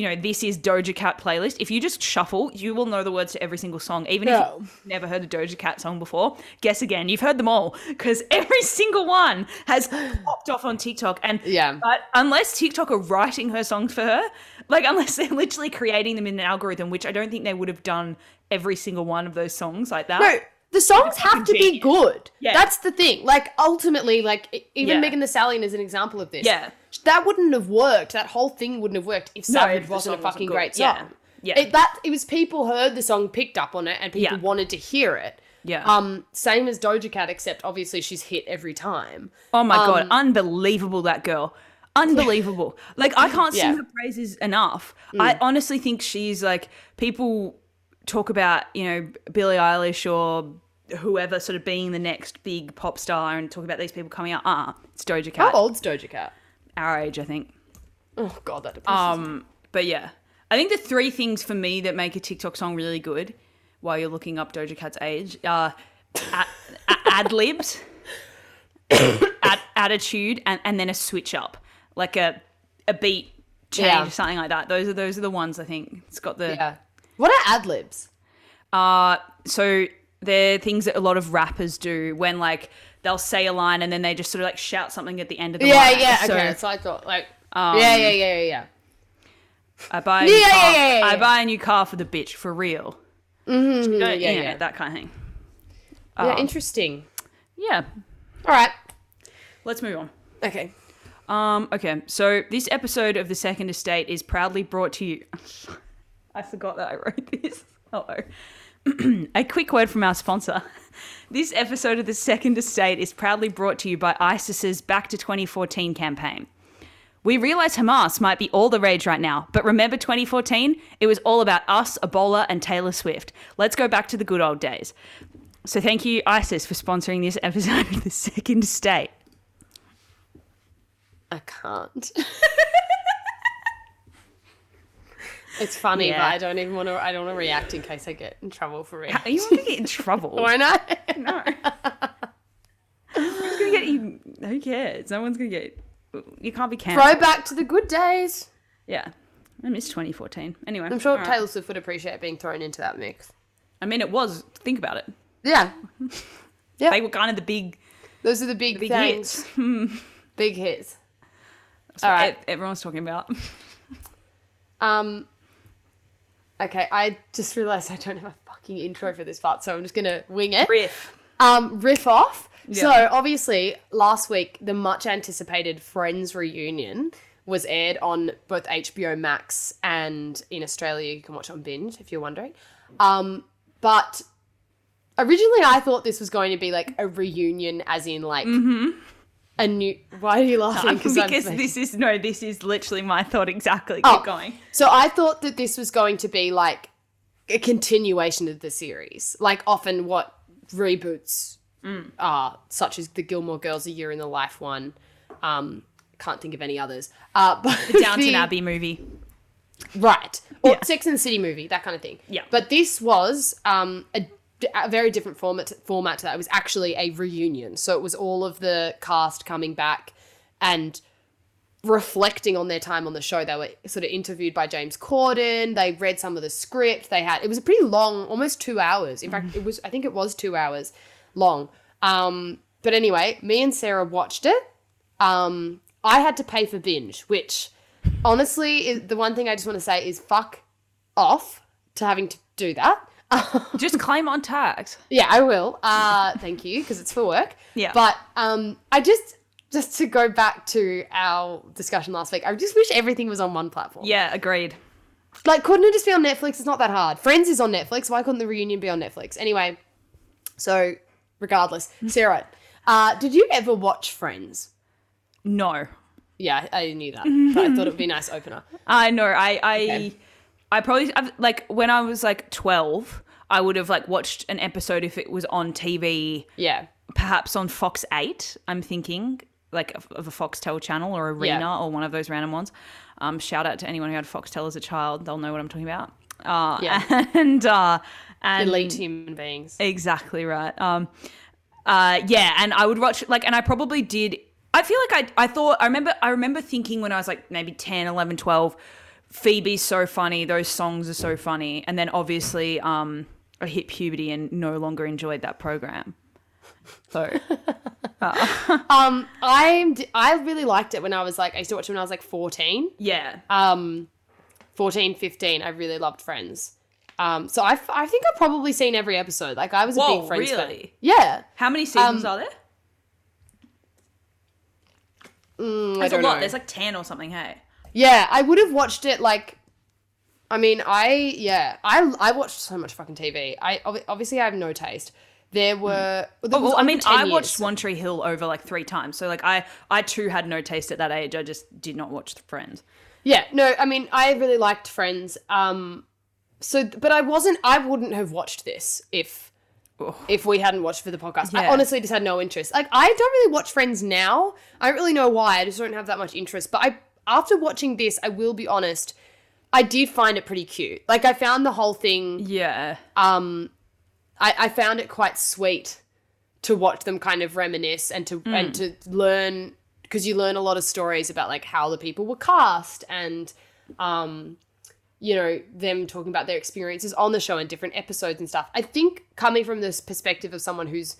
you know, this is Doja Cat playlist. If you just shuffle, you will know the words to every single song, even Yeah. if you've never heard a Doja Cat song before. Guess again, you've heard them all because every single one has popped off on TikTok. And Yeah. but unless TikTok are writing her songs for her, like unless they're literally creating them in an algorithm, which I don't think they would have done every single one of those songs like that. No, the songs have to be good. Yeah. That's the thing. Like ultimately, like even Yeah. Megan Thee Stallion is an example of this. Yeah. That wouldn't have worked. That whole thing wouldn't have worked if No, Savage the wasn't a song wasn't fucking great song. Yeah. It, that it was people heard the song, picked up on it, and people Yeah. wanted to hear it. Yeah. Um, same as Doja Cat, except obviously she's hit every time. Oh my god, Um, unbelievable that girl. Unbelievable. like I can't sing Yeah. Mm. her praises enough. I honestly think she's like people talk about, you know, Billie Eilish or whoever sort of being the next big pop star and talk about these people coming out. Ah, it's Doja Cat. How old's Doja Cat? Our age, I think. Oh god, that depresses me. Um, but yeah. I think the three things for me that make a TikTok song really good while you're looking up Doja Cat's age are ad libs, ad- attitude, and, and then a switch up, like a a beat change, Yeah. something like that. Those are those are the ones I think. It's got the Yeah. What are ad libs? uh so they're things that a lot of rappers do when like they'll say a line and then they just sort of like shout something at the end of the Yeah, line. yeah. So, okay, so I thought like. um, yeah, yeah, yeah, yeah, yeah. I buy a Yeah, new yeah, car. yeah, yeah, I buy a new car for the bitch for real. Mm-hmm, yeah, yeah, yeah. that kind of thing. yeah, Um, interesting. Yeah, All right. let's move on. Okay. Um, okay, so this episode of the Second Estate is proudly brought to you. I forgot that I wrote this. Oh, a quick word from our sponsor. This episode of the Second Estate is proudly brought to you by ISIS's Back to 2014 campaign. We realize Hamas might be all the rage right now, but remember 2014? It was all about us, Ebola, and Taylor Swift. Let's go back to the good old days. So thank you, ISIS, for sponsoring this episode of the Second Estate. I can't. it's funny, Yeah. but I don't even want to. I don't want to react in case I get in trouble for it. Are you going to get in trouble? Why not? No. Who's gonna get you? Who cares? No one's gonna get. You can't be cancelled. Throw back to the good days. Yeah, I miss 2014. Anyway, I'm sure all right. Taylor Swift would appreciate being thrown into that mix. I mean, it was. Think about it. Yeah, yeah. They were kind of the big, those are the big, big things. hits. Big hits. That's All right. everyone's talking about. Um. Okay, I just realised I don't have a fucking intro for this part, so I'm just gonna wing it. Riff. um, riff off. Yeah. So obviously, last week the much anticipated Friends reunion was aired on both HBO Max and in Australia you can watch on Binge if you're wondering. Um, but originally I thought this was going to be like a reunion, as in like a new. Why are you laughing? I'm because this is no, this is literally my thought exactly. Keep Oh. going. So I thought that this was going to be like a continuation of the series, like often what reboots are, such as the Gilmore Girls: A Year in the Life one. Um, can't think of any others. Uh, but the Downton the- Abbey movie. right? Or Yeah. Sex and the City movie, that kind of thing. Yeah. But this was um, a, a very different format format to that. It was actually a reunion, so it was all of the cast coming back and reflecting on their time on the show. They were sort of interviewed by James Corden. They read some of the script. They had it was a pretty long, almost two hours. In fact, it was I think it was two hours long. Um, but anyway, me and Sarah watched it. Um, I had to pay for binge, which honestly is the one thing I just want to say is fuck off to having to do that. Just claim on tax. Yeah, I will. Uh, thank you, because it's for work. Yeah. But um, I just just to go back to our discussion last week, I just wish everything was on one platform. Yeah, agreed. Like, couldn't it just be on Netflix? It's not that hard. Friends is on Netflix. Why couldn't the reunion be on Netflix? Anyway, so regardless, Sarah, uh, did you ever watch Friends? No. Yeah, I knew that. I thought it would be a nice opener. I know. I I Okay. I probably I've, like when I was like twelve, I would have like watched an episode if it was on TV, Yeah. perhaps on Fox Eight. I'm thinking like of, of a Foxtel channel or Arena Yeah. or one of those random ones. Um, shout out to anyone who had Foxtel as a child; they'll know what I'm talking about. Uh, Yeah. and uh, and Elite human beings. Exactly right. Um, uh, yeah, and I would watch like, and I probably did. I feel like I, I thought, I remember, I remember thinking when I was like maybe 10, 11, 12, Phoebe's so funny. Those songs are so funny. And then obviously, um, I hit puberty and no longer enjoyed that program. So Um, I I really liked it when I was like, I used to watch it when I was like 14. yeah, um 14 15 i really loved friends Um, so I, I think I've probably seen every episode. Like I was a big Friends fan. really? Yeah. How many seasons Um, are there? Mm, There's a don't lot. know. There's like ten or something. Hey. Yeah, I would have watched it like. I mean, I yeah, I I watched so much fucking TV. I obviously I have no taste. There were. there Oh, well, I mean, I years. watched One Tree Hill over like three times. So like, I I too had no taste at that age. I just did not watch Friends. Yeah, no, I mean, I really liked Friends. Um, so, but I wasn't. I wouldn't have watched this if Ugh. if we hadn't watched for the podcast. I honestly just had no interest. Like, I don't really watch Friends now. I don't really know why. I just don't have that much interest. But I, after watching this, I will be honest. I did find it pretty cute. Like, I found the whole thing. Yeah. Um, I, I found it quite sweet to watch them kind of reminisce and to and to learn because you learn a lot of stories about like how the people were cast and um you know them talking about their experiences on the show and different episodes and stuff i think coming from this perspective of someone who's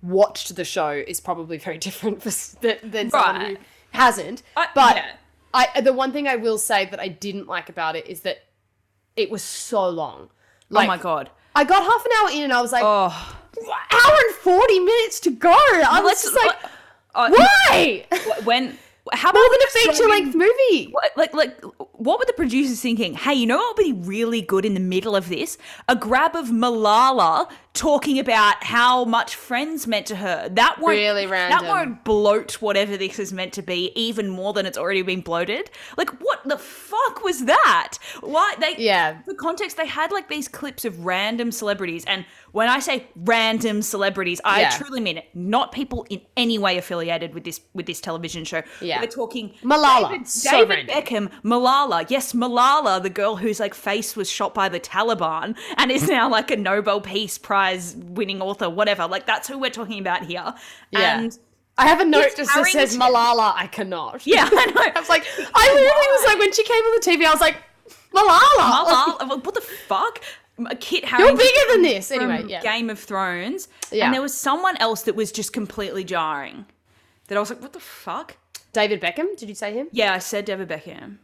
watched the show is probably very different for, than, than someone who hasn't I- but yeah. I the one thing I will say that I didn't like about it is that it was so long. oh my god. I got half an hour in and I was like, Oh. hour and 40 minutes to go. I was Let's just like, uh, why? when. How about More than a feature length movie. What, like, like, what were the producers thinking? Hey, you know what would be really good in the middle of this? A grab of Malala talking about how much Friends meant to her. That won't Really random. That won't bloat whatever this is meant to be even more than it's already been bloated. Like, what the fuck was that? Why they? Yeah. For context, they had like these clips of random celebrities, and when I say random celebrities, I Yeah. truly mean it. Not people in any way affiliated with this with this television show. Yeah. We're talking Malala. David, So David. Beckham, Malala. Yes, Malala, the girl whose like face was shot by the Taliban and is now like a Nobel Peace Prize winning author, whatever. Like that's who we're talking about here. Yeah. And I have a note just that says Malala, I cannot. yeah, I know. I was like, I literally was like, when she came on the TV, I was like, Malala. Malala, what the fuck? Kit Harington. You're bigger than this. Anyway, yeah. Game of Thrones. Yeah. And there was someone else that was just completely jarring. That I was like, what the fuck? David Beckham, did you say him? Yeah, I said David Beckham.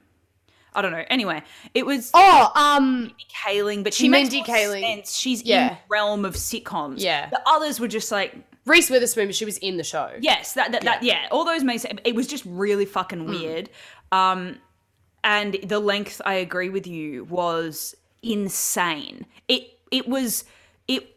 I don't know. Anyway, it was Oh, um, Kaling, but she Mindy makes Kaling. sense. She's in Yeah. the realm of sitcoms. Yeah. The others were just like, Reese Witherspoon, but she was in the show. yes, that that that yeah. All those made sense. It was just really fucking Hmm. weird. Um, and the length, I agree with you, was insane. It it was it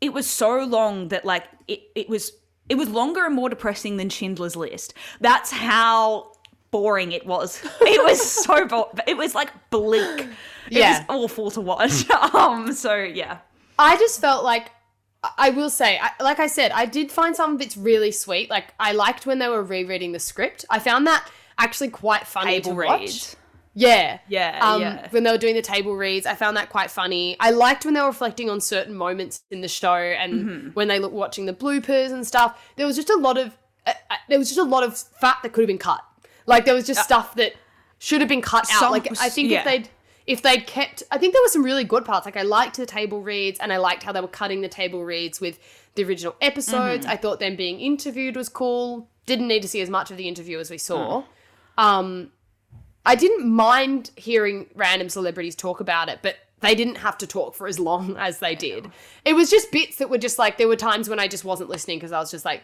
it was so long that like it it was it was longer and more depressing than Schindler's List. That's how boring it was. It was so bo- it was like bleak. It Yeah. was awful to watch. um so yeah. I just felt like I- will say, I, like I said, I did find some bits really sweet. Like I liked when they were rereading the script. I found that actually quite funny Table to watch. Yeah, Yeah, Um, yeah. When they were doing the table reads, I found that quite funny. I liked when they were reflecting on certain moments in the show and Mm-hmm. when they were watching the bloopers and stuff. There was just a lot of uh, uh, there was just a lot of fat that could have been cut. Like there was just stuff that should have been cut out. Some- Like I think yeah. if they'd if they'd kept, I think there were some really good parts. Like I liked the table reads, and I liked how they were cutting the table reads with the original episodes. Mm-hmm. I thought them being interviewed was cool. Didn't need to see as much of the interview as we Mm. saw. Um, I didn't mind hearing random celebrities talk about it, but they didn't have to talk for as long as they did. It was just bits that were just like there were times when I just wasn't listening because I was just like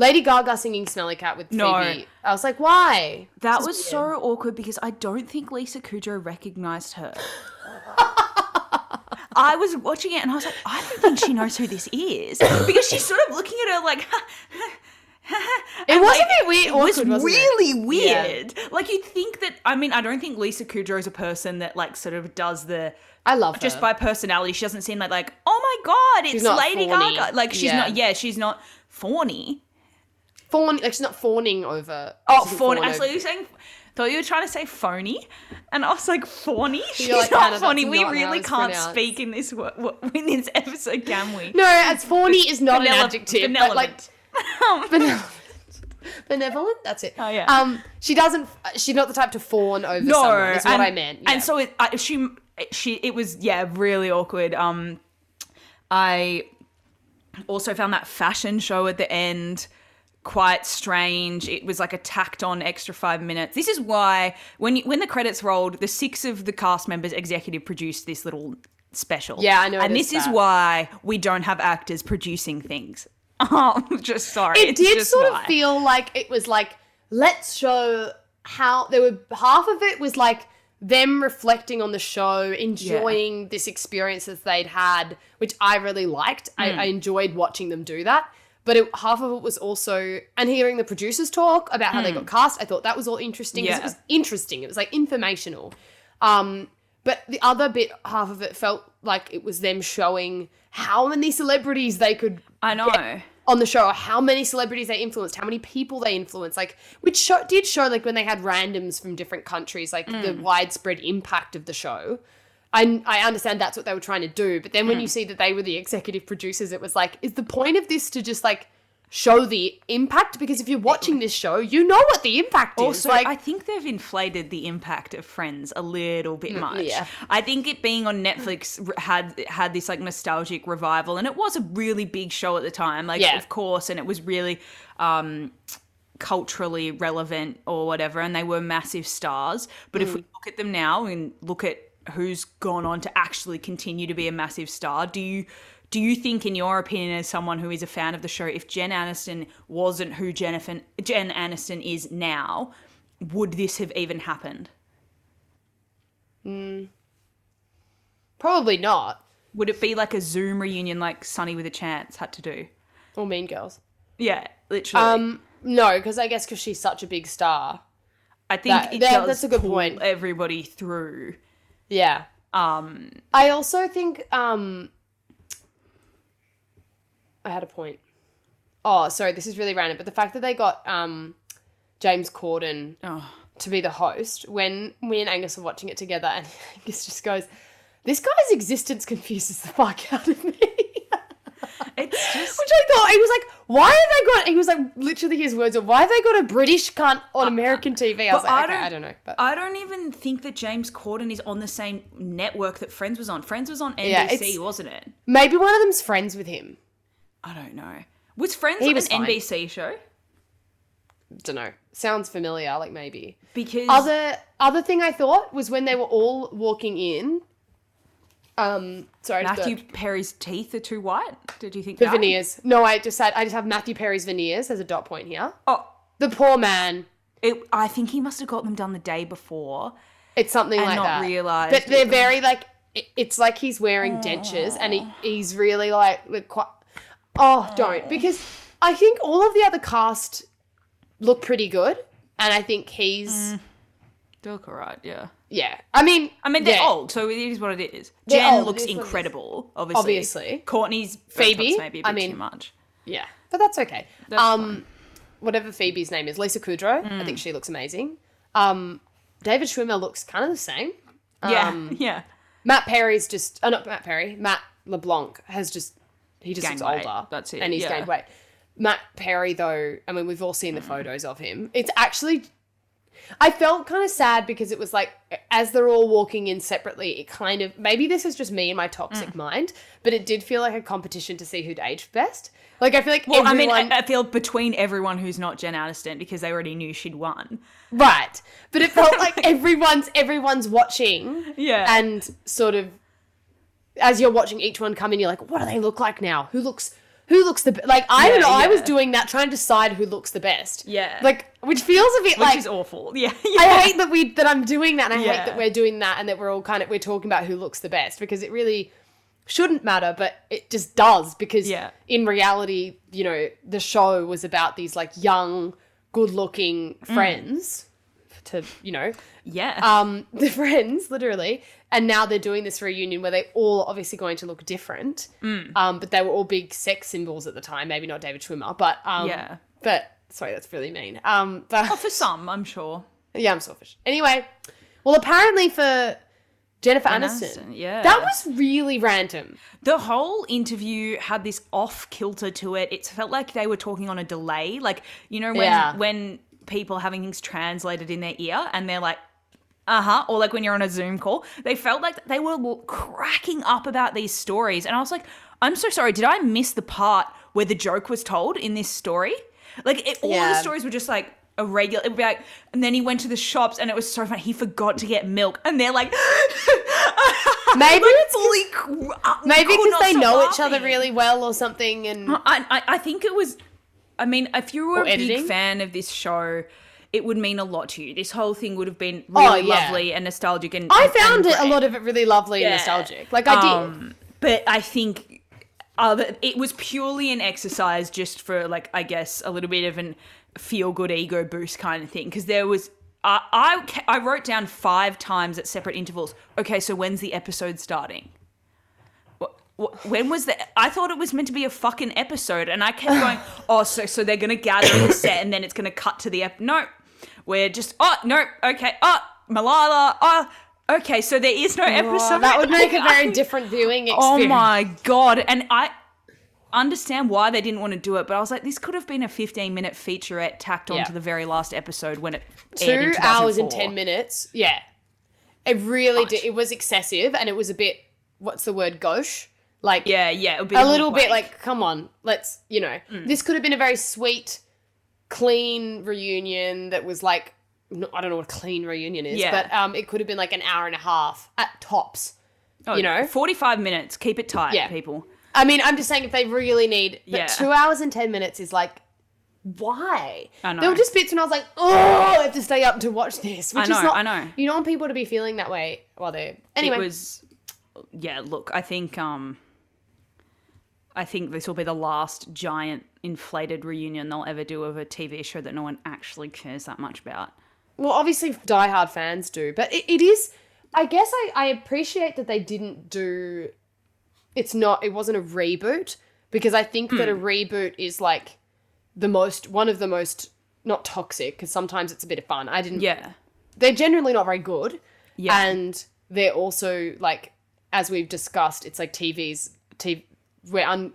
Lady Gaga singing "Smelly Cat" with No. Phoebe. I was like, why? That was is so awkward because I don't think Lisa Kudrow recognized her. I was watching it and I was like, I don't think she knows who this is because she's sort of looking at her like. It was a bit weird. It was awkward, wasn't it? really Yeah. weird. Like you'd think that. I mean, I don't think Lisa Kudrow is a person that like sort of does the I love her. just by personality. She doesn't seem like like oh my god, it's Lady fawny. Gaga. Like she's Yeah. not. Yeah, she's not fawny. Fawn. Like she's not fawning over. Oh, phony. fawn Actually, over- you saying. Thought you were trying to say phony, and I was like, "Phony? She's like, not Hannah, phony. We not really can't pronounced." speak in this wo- in this episode, can we?" no, as fawny is not an adjective. But like benevolent. benevolent. benevolent. That's it. Oh, yeah. Um, she doesn't. She's not the type to fawn over no, someone. Is what and, I meant. Yeah. And so it, I, she, she, it was yeah, really awkward. Um, I also found that fashion show at the end quite strange. It was like a tacked on extra five minutes. This is why when you, when the credits rolled, the six of the cast members executive produced this little special. Yeah, I know. And this is why we don't have actors producing things. Oh, just sorry. it it's did sort why. of feel like it was like let's show how there were half of it was like them reflecting on the show enjoying this experience that they'd had which i really liked I, Hmm. I enjoyed watching them do that but it, half of it was also and hearing the producers talk about how they got cast i thought that was all interesting Hmm. Yeah. it was interesting it was like informational um but the other bit half of it felt like it was them showing how many celebrities they could I know. on the show how many celebrities they influenced, how many people they influenced, like which show, did show like when they had randoms from different countries, like the widespread impact of the show. I I understand that's what they were trying to do, but then when you see that they were the executive producers, it was like, is the point of this to just like show the impact? Because if you're watching this show, you know what the impact is. Also, Like, I think they've inflated the impact of Friends a little bit much. yeah. I think it being on Netflix had had this like nostalgic revival, and it was a really big show at the time. Like, Yeah. of course, and it was really um, culturally relevant or whatever, and they were massive stars. But Mm. if we look at them now and look at who's gone on to actually continue to be a massive star, do you? Do you think, in your opinion, as someone who is a fan of the show, if Jen Aniston wasn't who Jennifer, Jen Aniston is now, would this have even happened? probably not. Would it be like a Zoom reunion like Sunny with a Chance had to do? Or Mean Girls. Yeah, literally. Um, no, because I guess because she's such a big star. I think that- that- that's a good pull point. everybody through. Yeah. Um, I also think um I had a point. Oh, sorry, this is really random, but the fact that they got um James Corden oh, to be the host when me and Angus were watching it together and Angus just goes, This guy's existence confuses the fuck out of me. It's just Which I thought he was like, why have they got? He was like, literally his words are, why have they got a British cunt on uh, American TV? I was like, I okay, don't- I don't know, but I don't even think that James Corden is on the same network that Friends was on. Friends was on NBC, Yeah, wasn't it? maybe one of them's friends with him. I don't know. Was Friends He was an fine. NBC show? Don't know. Sounds familiar, like maybe. Because Other other thing I thought was when they were all walking in. Um, sorry, Matthew. Perry's teeth are too white. Did you think the that? veneers. No, I just had I just have Matthew Perry's veneers as a dot point here. Oh, The poor man. it, I think he must have got them done the day before. It's something And like not that. realised But they're very like it- it's like he's wearing dentures and he, he's really like, like quite. Oh, don't because I think all of the other cast look pretty good, and I think he's They look alright, yeah. yeah. I mean, I mean, they're yeah. old, so it is what it is. They're Jen old, looks it is what it is. incredible, obviously. Obviously. Courteney's Phoebe, maybe a bit I mean- too much. Yeah, but that's okay. That's um, whatever Phoebe's name is, Lisa Kudrow. I Mm. think she looks amazing. Um, David Schwimmer looks kind of the same. Yeah, Um, yeah. Matt Perry's just, oh, not Matt Perry. Matt LeBlanc has just, he just Gained looks weight, older. that's it, And he's yeah. gained weight. Matt Perry, though, I mean, we've all seen the photos of him. It's actually, I felt kind of sad because it was like, as they're all walking in separately, it kind of, maybe this is just me and my toxic Mm. mind, but it did feel like a competition to see who'd aged best. Like, I feel like Well, everyone, I mean, I, I feel between everyone who's not Jen Aniston because they already knew she'd won. right. But it felt like everyone's, everyone's watching. Yeah. and sort of as you're watching each one come in, you're like, what do they look like now? Who looks who looks the be-? like? I don't Yeah, know. I was doing that, trying to decide who looks the best. Yeah. like which feels a bit Which like. is awful. Yeah. I hate that we that I'm doing that, and I Yeah. hate that we're doing that, and that we're all kind of we're talking about who looks the best because it really shouldn't matter, but it just does because Yeah. in reality, you know, the show was about these like young, good-looking Mm. friends to you know Yeah. um, the friends, literally. And now they're doing this reunion where they all obviously going to look different. Mm. Um, but they were all big sex symbols at the time. Maybe not David Schwimmer, but um, Yeah. But sorry, that's really mean. Um, but For some, I'm sure. yeah, I'm selfish. Anyway, well, apparently for Jennifer Jen Aniston, Aniston, yeah. that was really random. The whole interview had this off kilter to it. It felt like they were talking on a delay. Like, you know, when Yeah. when people having things translated in their ear and they're like, uh-huh, or like when you're on a Zoom call, they felt like they were cracking up about these stories. And I was like, I'm so sorry, did I miss the part where the joke was told in this story? Like it, all Yeah. the stories were just like a regular. It would be like, and then he went to the shops, and it was so funny. He forgot to get milk, and they're like, Maybe it's fully cr- uh, maybe because they know each other really well or something, and I, I I think it was. I mean, if you were Or a big fan of this show, it would mean a lot to you. This whole thing would have been Oh, really yeah. lovely and nostalgic. And I found and it a lot of it really lovely and nostalgic. Like I did. Um, but I think uh, it was purely an exercise just for, like, I guess, a little bit of an feel good ego boost kind of thing. Because there was. I, I, I wrote down five times at separate intervals. Okay, so when's the episode starting? Wh- wh- When was the? I thought it was meant to be a fucking episode, and I kept going. oh, so so they're gonna gather in the set, and then it's gonna cut to the ep. No, we're just. Oh no. Okay. Oh, Malala. Oh, okay. So there is no episode. that would make a very different viewing experience. Oh my god! And I understand why they didn't want to do it, but I was like, this could have been a 15 minute featurette tacked Yeah. onto the very last episode when it aired in Two hours and ten minutes. Yeah, it really did. It was excessive, and it was a bit. What's the word? Gauche. Like Yeah, yeah, it would be a little bit like, come on, let's, you know, Mm. this could have been a very sweet, clean reunion that was like, I don't know what a clean reunion is, Yeah. but um, it could have been like an hour and a half at tops. Oh, you know? 45 minutes. Keep it tight, Yeah. people. I mean, I'm just saying if they really need, but Yeah. two hours and 10 minutes is like, why? I know. There were just bits when I was like, oh, I have to stay up to watch this. Which I know, is not, I know. You don't want people to be feeling that way while they're. Anyway. It was yeah, look, I think um I think this will be the last giant inflated reunion they'll ever do of a TV show that no one actually cares that much about. Well, obviously, diehard fans do, but it, it is. I guess I, I appreciate that they didn't do. It's not. It wasn't a reboot because I think that a Hmm. reboot is like the most one of the most not toxic because sometimes it's a bit of fun. I didn't. Yeah. They're generally not very good. Yeah. And they're also like, as we've discussed, it's like TV's TV where un,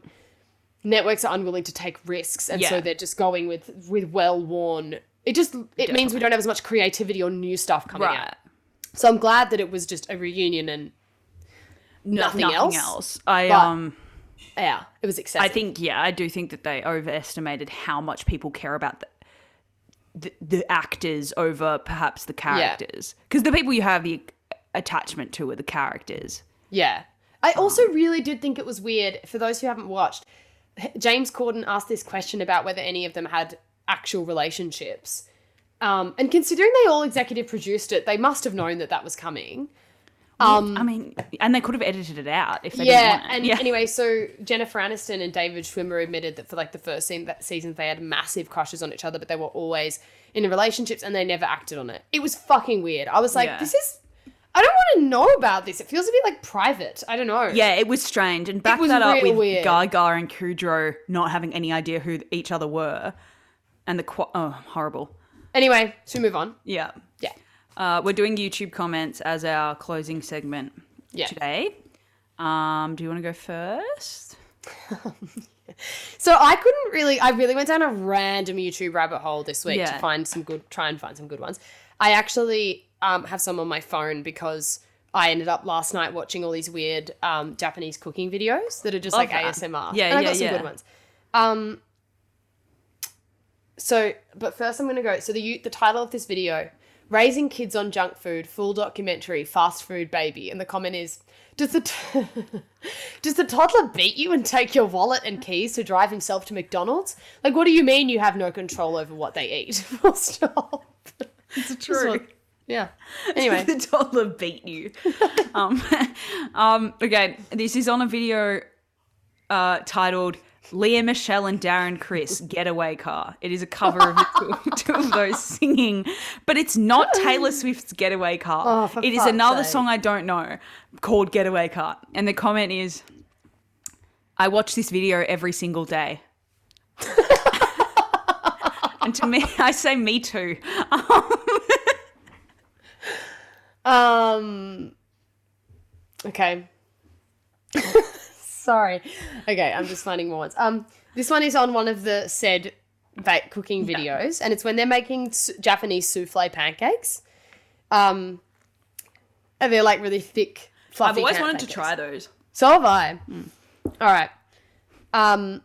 networks are unwilling to take risks, and so they're just going with with well worn. It just it means we don't have as much creativity or new stuff coming right. out. So I'm glad that it was just a reunion and nothing, else. I but- um Yeah, it was excessive. I think yeah, I do think that they overestimated how much people care about the the, the actors over perhaps the characters. Because the people you have the attachment to are the characters. Yeah. I also really did think it was weird for those who haven't watched. James Corden asked this question about whether any of them had actual relationships. Um, and considering they all executive produced it, they must have known that that was coming. Um, I mean, and they could have edited it out if they yeah, didn't want it. and yeah. anyway, so Jennifer Aniston and David Schwimmer admitted that for like the first scene that season they had massive crushes on each other, but they were always in relationships and they never acted on it. It was fucking weird. I was like, Yeah. this is I don't want to know about this. It feels a bit like private. I don't know. Yeah, it was strange. And back was that up real with weird. Gaga and Kudrow not having any idea who each other were. And the qu- oh, horrible. Anyway, we move on? Yeah. Yeah. Uh, we're doing YouTube comments as our closing segment Yeah. today. Um, do you want to go first? So I couldn't really. I really went down a random YouTube rabbit hole this week to find some good. Try and find some good ones. I actually um, have some on my phone because I ended up last night watching all these weird um, Japanese cooking videos that are just like that. ASMR. Yeah, and I yeah, got some yeah. good ones. Um. So, but first I'm gonna go. So the the title of this video: "Raising Kids on Junk Food," full documentary, fast food baby, and the comment is. Does the t- does the toddler beat you and take your wallet and keys to drive himself to McDonald's? Like, what do you mean you have no control over what they eat? Full stop. It's what- Yeah. Anyway, the toddler beat you. um, um, okay, this is on a video uh, titled Lea Michele and Darren Criss Getaway Car. It is a cover of two, of those singing, but it's not Taylor Swift's Getaway Car. Oh, it is another sake. song I don't know called Getaway Car. And the comment is I watch this video every single day. and to me, I say me too. um. Okay. Sorry. Okay, I'm just finding more ones. Um, this one is on one of the said ba- cooking videos, and it's when they're making s- Japanese souffle pancakes. Um, and they're like really thick, fluffy. I've always wanted to try those. So have I. All right. Um,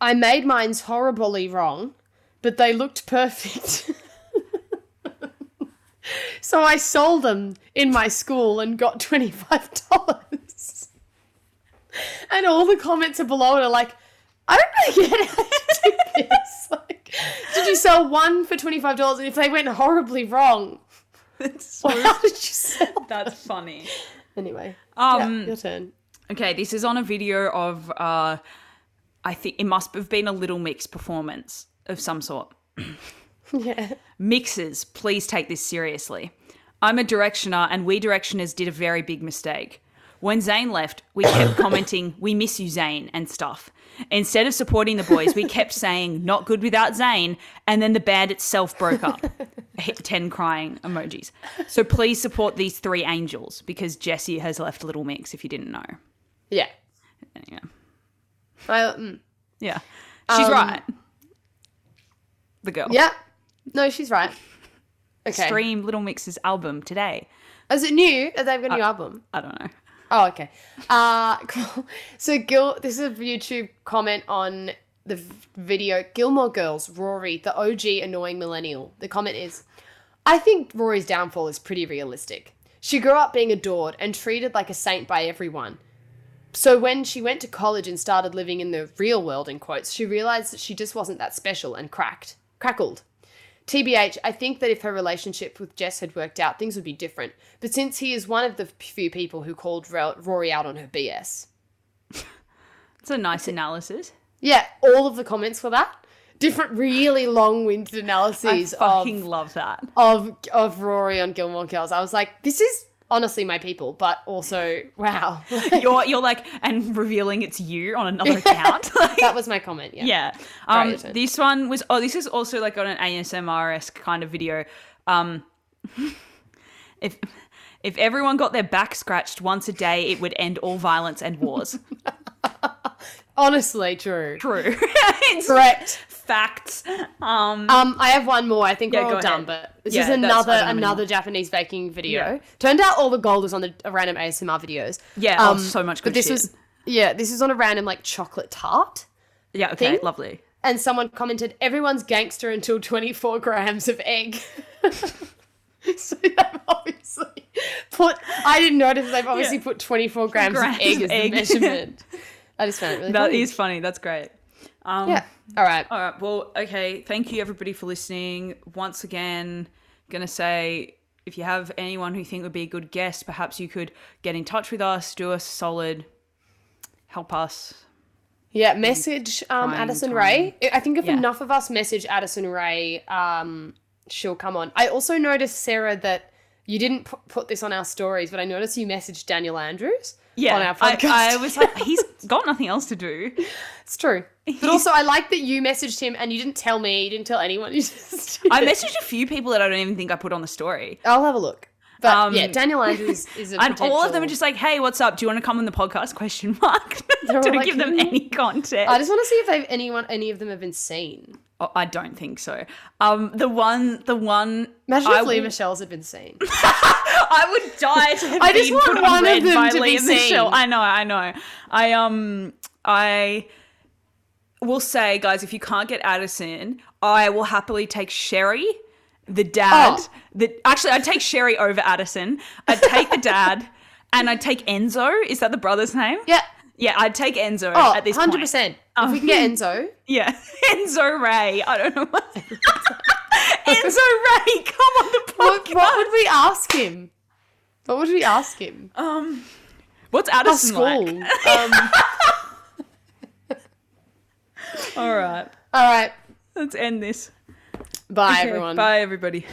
I made mine's horribly wrong, but they looked perfect. so I sold them in my school and got twenty five dollars. and all the comments are below it are like, I don't really get how you do this. Like, did you sell one for twenty five dollars? And if they went horribly wrong, That's so how did you sell? that's funny. Anyway, Um yeah, your turn. Okay, this is on a video of uh I think it must have been a little mix performance of some sort. Yeah. Mixers, please take this seriously. I'm a directioner and we directioners did a very big mistake. When Zayn left, we kept commenting, we miss you, Zayn, and stuff. Instead of supporting the boys, we kept saying, not good without Zayn, and then the band itself broke up. Hit 10 crying emojis. So please support these three angels because Jesy has left Little Mix, if you didn't know. Yeah. Yeah. I, mm, Yeah. She's Um, right. The girl. yeah. No, she's right. Okay. Stream Little Mix's album today. Is it new? Have they got a new album? I don't know. Oh, okay. Uh, cool. So Gil, this is a YouTube comment on the video. Gilmore Girls, Rory, the OG annoying millennial. The comment is, I think Rory's downfall is pretty realistic. She grew up being adored and treated like a saint by everyone. So when she went to college and started living in the real world, in quotes, she realized that she just wasn't that special and cracked, crackled. TBH, I think that if her relationship with Jess had worked out, things would be different. But since he is one of the few people who called Ro- Rory out on her BS. It's a nice analysis. Yeah, all of the comments for that. Different, really long-winded analyses. I fucking of, love that. of of Rory on Gilmore Girls. I was like, this is honestly my people, but also, wow. You're you're like and revealing it's you on another account. That was my comment, yeah. yeah. Um turn. this one was oh this is also like on an ASMR esque kind of video. Um if if everyone got their back scratched once a day, it would end all violence and wars. Honestly, true. True. it's Correct. facts. Um Um, I have one more. I think Yeah, we're all done, ahead. but this Yeah, is another don't have any another. Japanese baking video. Yeah. Turned out all the gold was on the random ASMR videos. Yeah, oh, so much Um, But this shit. was yeah, this is on a random like chocolate tart. yeah, okay, thing. lovely. And someone commented, "Everyone's gangster until 24 grams of egg." so they've obviously put. I didn't notice they've obviously Yeah. put 24 grams, Grams of egg as the measurement. I just found it really That funny. is funny. That's great. Um yeah. All right. All right. Well, okay. Thank you everybody for listening. Once again, gonna say if you have anyone who you think would be a good guest, perhaps you could get in touch with us, do us a solid, help us. Yeah, message um, Trying Addison time. Rae. I- think if Yeah. enough of us message Addison Rae, um, she'll come on. I also noticed, Sarah, that you didn't pu- put this on our stories, but I noticed you messaged Daniel Andrews Yeah, on our I, podcast. I was like, he's got nothing else to do. it's true. But also, I like that you messaged him and you didn't tell me, you didn't tell anyone. You just. I messaged a few people that I don't even think I put on the story. I'll have a look. But Um, yeah, Daniel Andrews is a And all of them are just like, "Hey, what's up? Do you want to come on the podcast?" Question mark. Don't like, give them "Hmm." any context. I just want to see if they've anyone, any of them have been seen. Oh, I don't think so. Um, the one, the one. Imagine I if Lee will- Michelle's had been seen. I would die to have I just want put on one of them to be Lea Michele. I know, I know. I um, I will say, guys, if you can't get Addison, I will happily take Sherry, the dad. Oh. The actually, I'd take Sherry over Addison. I'd take the dad, and I'd take Enzo. Is that the brother's name? Yeah. Yeah, I'd take Enzo Oh, at this 100%. point. if we can get Enzo. Yeah, Enzo Ray. I don't know what. Enzo Ray, come on the What, podcast. what would we ask him? What would we ask him? Um, what's Our Addison school. like? Um, All right, all right. let's end this. Bye, Okay, everyone. Bye, everybody.